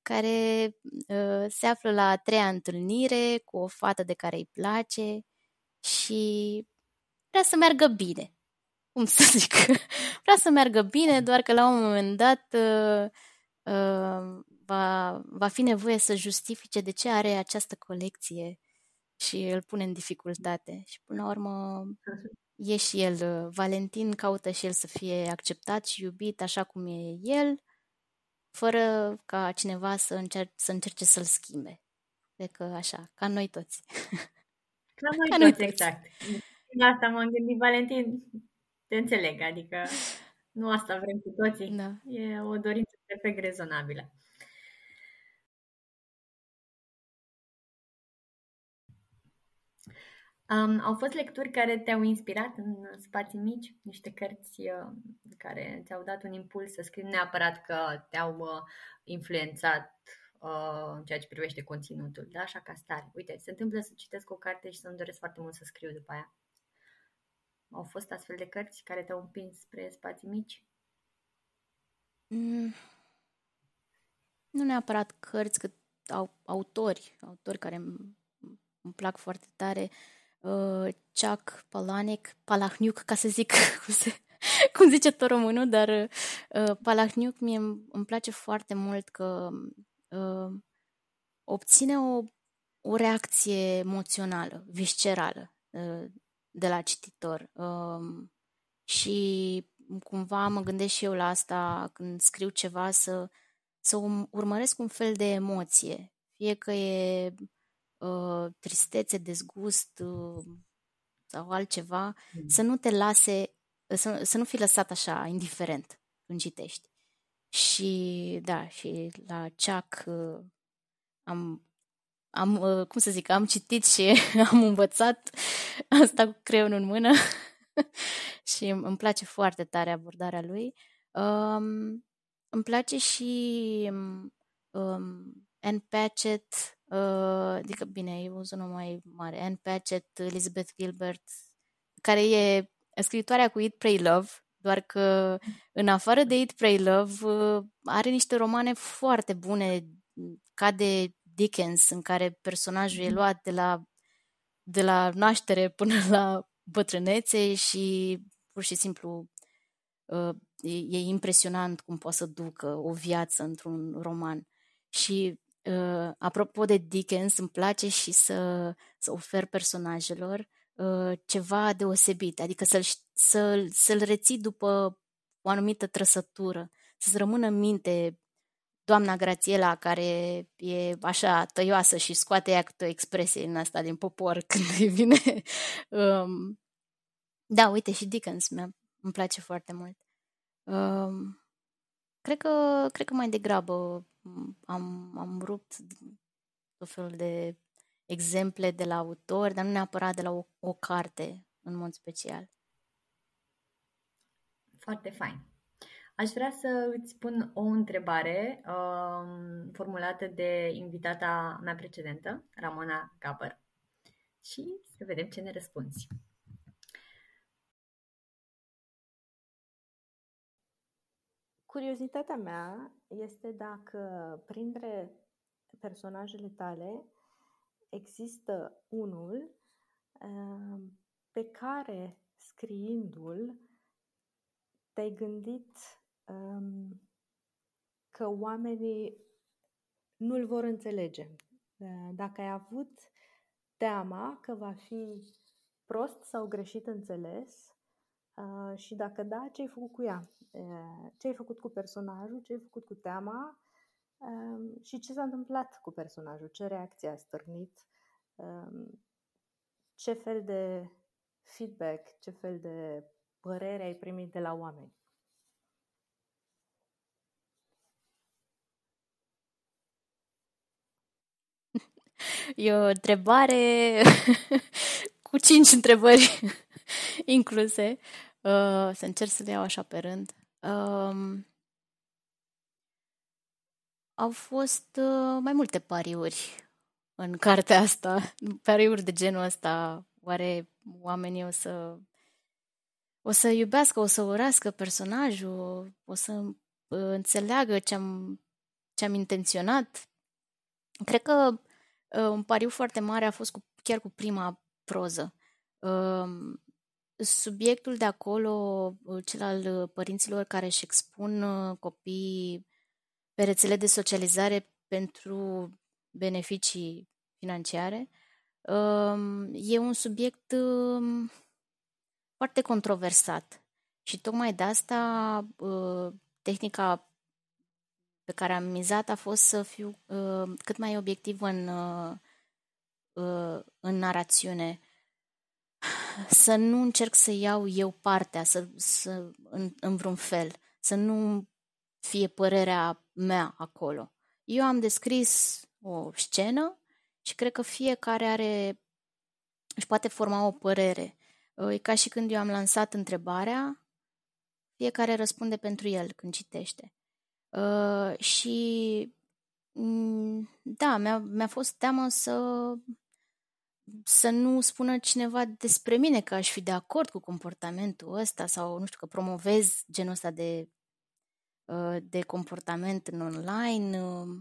care se află la a treia întâlnire cu o fată de care îi place și vrea să meargă bine. Cum să [laughs] zic? vrea să meargă bine, doar că la un moment dat uh, uh, va, va fi nevoie să justifice de ce are această colecție și îl pune în dificultate. Și până la urmă e și el, uh, Valentin caută și el să fie acceptat și iubit așa cum e el, fără ca cineva să, încer- să încerce să-l schimbe. Cred că așa, ca noi toți. Ca noi, ca noi toți, toți, exact. La asta m-am gândit, Valentin, te înțeleg, adică nu asta vrem cu toții. Da. E o dorință perfect rezonabilă. Um, au fost lecturi care te-au inspirat în spații mici, niște cărți uh, care ți-au dat un impuls să scrii, neapărat că te-au uh, influențat uh, în ceea ce privește conținutul, da? așa ca stare. Uite, se întâmplă să citesc o carte și să-mi doresc foarte mult să scriu după aia. Au fost astfel de cărți care te-au împins spre spații mici? Mm. Nu neapărat cărți, cât au, autori, autori care îmi, îmi plac foarte tare. Uh, Chuck Palahniuk, Palahniuk, ca să zic [laughs] cum, se, cum zice tot românul, dar uh, Palahniuk mie îmi, îmi place foarte mult că uh, obține o, o reacție emoțională, viscerală uh, de la cititor. Um, și cumva mă gândesc și eu la asta când scriu ceva să, să urmăresc un fel de emoție. Fie că e uh, tristețe, dezgust uh, sau altceva, mm. să nu te lase, să, să nu fii lăsat așa indiferent când citești. Și da, și la Chuck uh, am am, uh, cum să zic, am citit și [laughs] am învățat asta cu creionul în mână [laughs] și îmi place foarte tare abordarea lui. Um, îmi place și um, Anne Patchett, Uh, adică, bine, e o zonă mai mare. Anne Patchett, Elizabeth Gilbert, care e scriitoarea cu Eat, Pray, Love, doar că în afară de Eat, Pray, Love uh, are niște romane foarte bune, ca de Dickens, în care personajul e luat de la, de la naștere până [laughs] la bătrânețe și pur și simplu uh, e, e impresionant cum poate să ducă o viață într-un roman. Și uh, apropo de Dickens, îmi place și să, să ofer personajelor uh, ceva deosebit, adică să-l, să-l, să-l reții după o anumită trăsătură, să-ți rămână în minte doamna Grațiela care e așa tăioasă și scoate ea câte o expresie în asta din popor [laughs] când îi vine. um, da, uite, și Dickens mi îmi place foarte mult. Um, cred, că, cred că mai degrabă am, am rupt tot felul de exemple de la autor, dar nu neapărat de la o, o carte în mod special. Foarte fain. Aș vrea să îți pun o întrebare um, formulată de invitata mea precedentă, Ramona Gabăr, și să vedem ce ne răspunzi. Curiozitatea mea este dacă printre personajele tale există unul uh, pe care scriindu-l te-ai gândit um, că oamenii nu-l vor înțelege. Uh, dacă ai avut teama că va fi prost sau greșit înțeles uh, și dacă da, ce ai făcut cu ea? Uh, ce ai făcut cu personajul? Ce ai făcut cu teama? Um, și ce s-a întâmplat cu personajul? Ce reacție a stârnit? Um, ce fel de feedback, ce fel de părere ai primit de la oameni? [laughs] E o întrebare [laughs] cu cinci întrebări incluse. Uh, să încerc să le iau așa pe rând. Um, au fost uh, mai multe pariuri în cartea asta, pariuri de genul ăsta. Oare oamenii o să o să iubească, o să urască personajul, o să uh, înțeleagă ce-am, ce-am intenționat. Cred că uh, un pariu foarte mare a fost cu, chiar cu prima proză. Uh, subiectul de acolo, uh, cel al părinților care își expun uh, copiii pe rețele de socializare pentru beneficii financiare, uh, e un subiect uh, foarte controversat. Și tocmai de asta uh, tehnica pe care am mizat a fost să fiu uh, cât mai obiectiv în, uh, în narațiune. Să nu încerc să iau eu partea să, să, în, în vreun fel, să nu fie părerea mea acolo. Eu am descris o scenă și cred că fiecare are își poate forma o părere. E ca și când eu am lansat întrebarea, fiecare răspunde pentru el când citește. Uh, și mm, da, mi-a, mi-a fost teamă să să nu spună cineva despre mine că aș fi de acord cu comportamentul ăsta sau, nu știu, că promovez genul ăsta de, uh, de comportament în online. Uh,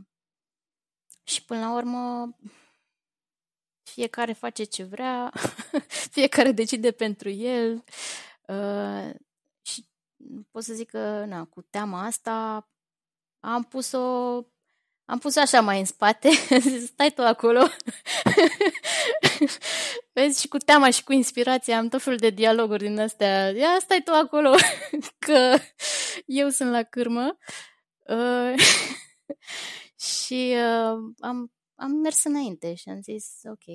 și până la urmă, fiecare face ce vrea, [laughs] fiecare decide pentru el uh, și pot să zic că na, cu teama asta am pus-o am pus așa mai în spate, [laughs] stai tu acolo. Vezi, și cu teama și cu inspirația am tot felul de dialoguri din astea. Ia, stai tu acolo, [laughs] că eu sunt la cârmă. Uh, [laughs] și uh, am am mers înainte și am zis, ok,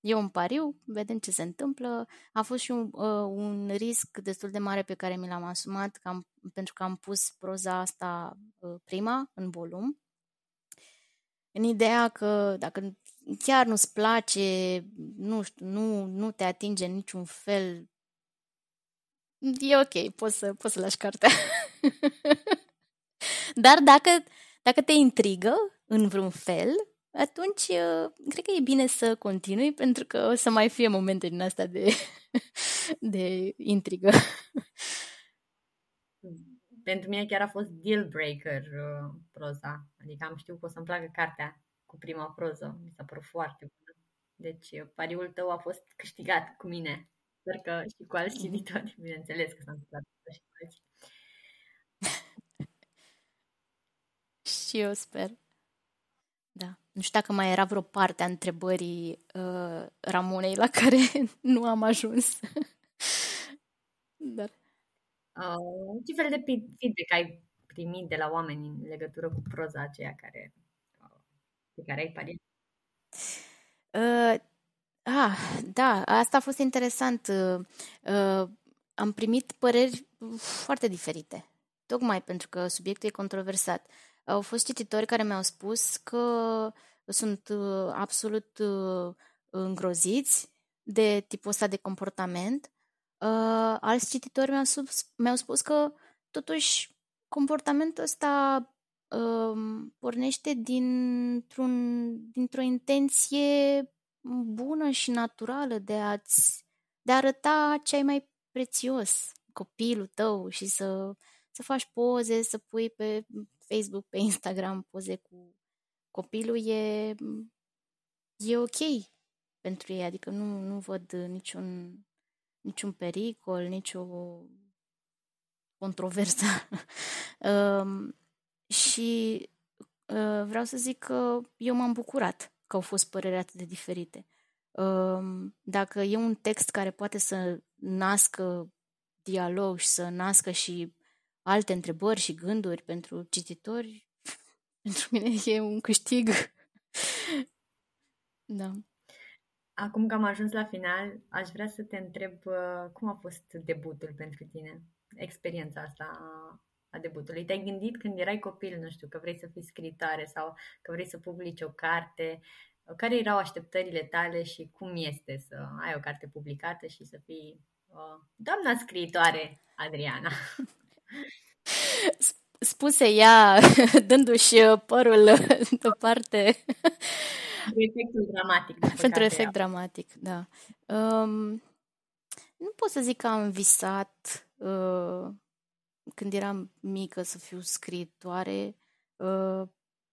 e un pariu, vedem ce se întâmplă. A fost și un, uh, un risc destul de mare pe care mi l-am asumat că am, pentru că am pus proza asta uh, prima în volum. În ideea că dacă chiar nu-ți place, nu știu, nu, nu te atinge în niciun fel, e ok, poți să, poți să lași cartea. [laughs] Dar dacă, dacă te intrigă în vreun fel, atunci uh, cred că e bine să continui pentru că o să mai fie momente din asta de, [laughs] de intrigă. [laughs] Pentru mine chiar a fost deal breaker uh, proza. Adică am știut că o să-mi placă cartea cu prima proză. Mi s-a părut foarte bună. Deci uh, pariul tău a fost câștigat cu mine. Sper că și cu alți mhm. cititori, bineînțeles că s-a întâmplat și cu alții. [laughs] și eu sper. Da. Nu știu dacă mai era vreo parte a întrebării uh, Ramonei la care [laughs] nu am ajuns. [laughs] Dar... Uh, ce fel de feedback ai primit de la oameni în legătură cu proza aceea care, uh, pe care ai pariat? Uh, ah, da, asta a fost interesant. Uh, uh, am primit păreri foarte diferite, tocmai pentru că subiectul e controversat. Au fost cititori care mi-au spus că sunt uh, absolut uh, îngroziți de tipul ăsta de comportament. Uh, alți cititori mi-au, spus, mi-au spus că totuși comportamentul ăsta um, pornește dintr-un, dintr-o intenție bună și naturală de a-ți de a arăta ce ai mai prețios, copilul tău și să, să faci poze, să pui pe Facebook, pe Instagram poze cu copilul e, e ok pentru ei, adică nu, nu văd niciun, niciun pericol, nicio controversă. [laughs] um, și uh, vreau să zic că eu m-am bucurat că au fost păreri atât de diferite. Um, dacă e un text care poate să nască dialog și să nască și alte întrebări și gânduri pentru cititori, [laughs] pentru mine e un câștig. [laughs] da. Acum că am ajuns la final, aș vrea să te întreb uh, cum a fost debutul pentru tine, experiența asta a debutului. Te-ai gândit când erai copil, nu știu, că vrei să fii scritoare sau că vrei să publici o carte? Care erau așteptările tale și cum este să ai o carte publicată și să fii uh, doamna scriitoare, Adriana? [laughs] Spuse ea, [laughs] dându-și părul [laughs] deoparte. Pentru efectul dramatic. Pentru efect dramatic, da. Um, nu pot să zic că am visat uh, când eram mică să fiu scritoare. Uh,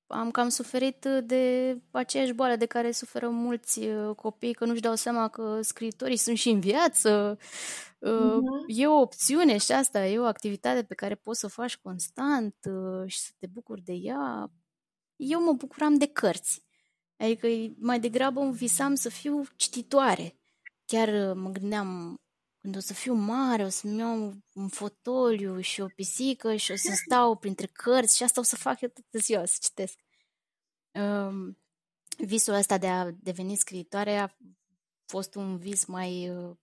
am cam suferit de aceeași boală de care suferă mulți uh, copii, că nu-și dau seama că scritorii sunt și în viață. Uh-huh. E o opțiune și asta, e o activitate pe care poți să o faci constant uh, și să te bucuri de ea. Eu mă bucuram de cărți. Adică mai degrabă visam să fiu cititoare. Chiar uh, mă gândeam, când o să fiu mare, o să-mi iau un fotoliu și o pisică și o să stau printre cărți și asta o să fac eu toată ziua, să citesc. Um, visul ăsta de a deveni scriitoare a fost un vis mai uh,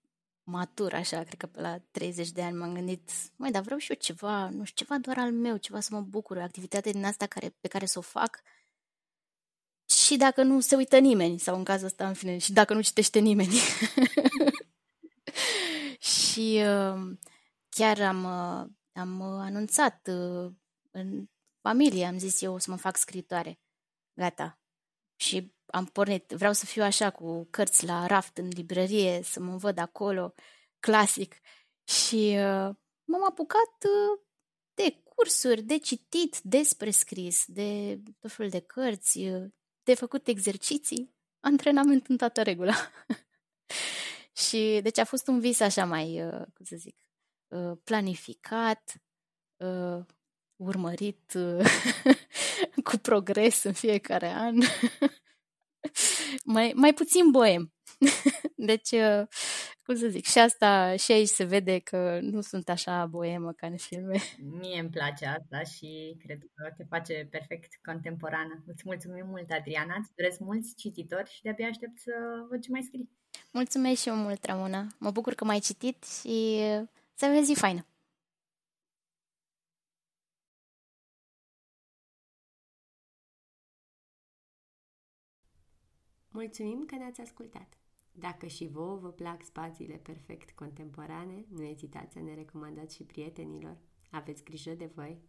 matur, așa, cred că pe la 30 de ani m-am gândit, mai dar vreau și eu ceva, nu știu, ceva doar al meu, ceva să mă bucur, o activitate din asta care, pe care să o fac și dacă nu se uită nimeni, sau în cazul ăsta, în fine, și dacă nu citește nimeni. [laughs] și uh, chiar am, uh, am anunțat uh, în familie, am zis eu o să mă fac scritoare. Gata. Și am pornit, vreau să fiu așa cu cărți la raft în librărie, să mă văd acolo, clasic. Și uh, m-am apucat uh, de cursuri, de citit despre scris, de tot felul de cărți, uh, de făcut exerciții, antrenament în toată regula. [laughs] și deci a fost un vis așa mai, uh, cum să zic, uh, planificat, uh, urmărit uh, [laughs] cu progres în fiecare an. [laughs] mai, mai puțin boem. deci, uh, cum să zic, și asta, și aici se vede că nu sunt așa boemă ca în filme. Mie îmi place asta și cred că te face perfect contemporană. Îți mulțumim mult, Adriana, îți doresc mulți cititori și de-abia aștept să văd ce mai scrii. Mulțumesc și eu mult, Ramona. Mă bucur că m-ai citit și să vezi zi faină. Mulțumim că ne-ați ascultat! Dacă și vouă vă plac spațiile perfect contemporane, nu ezitați să ne recomandați și prietenilor. Aveți grijă de voi!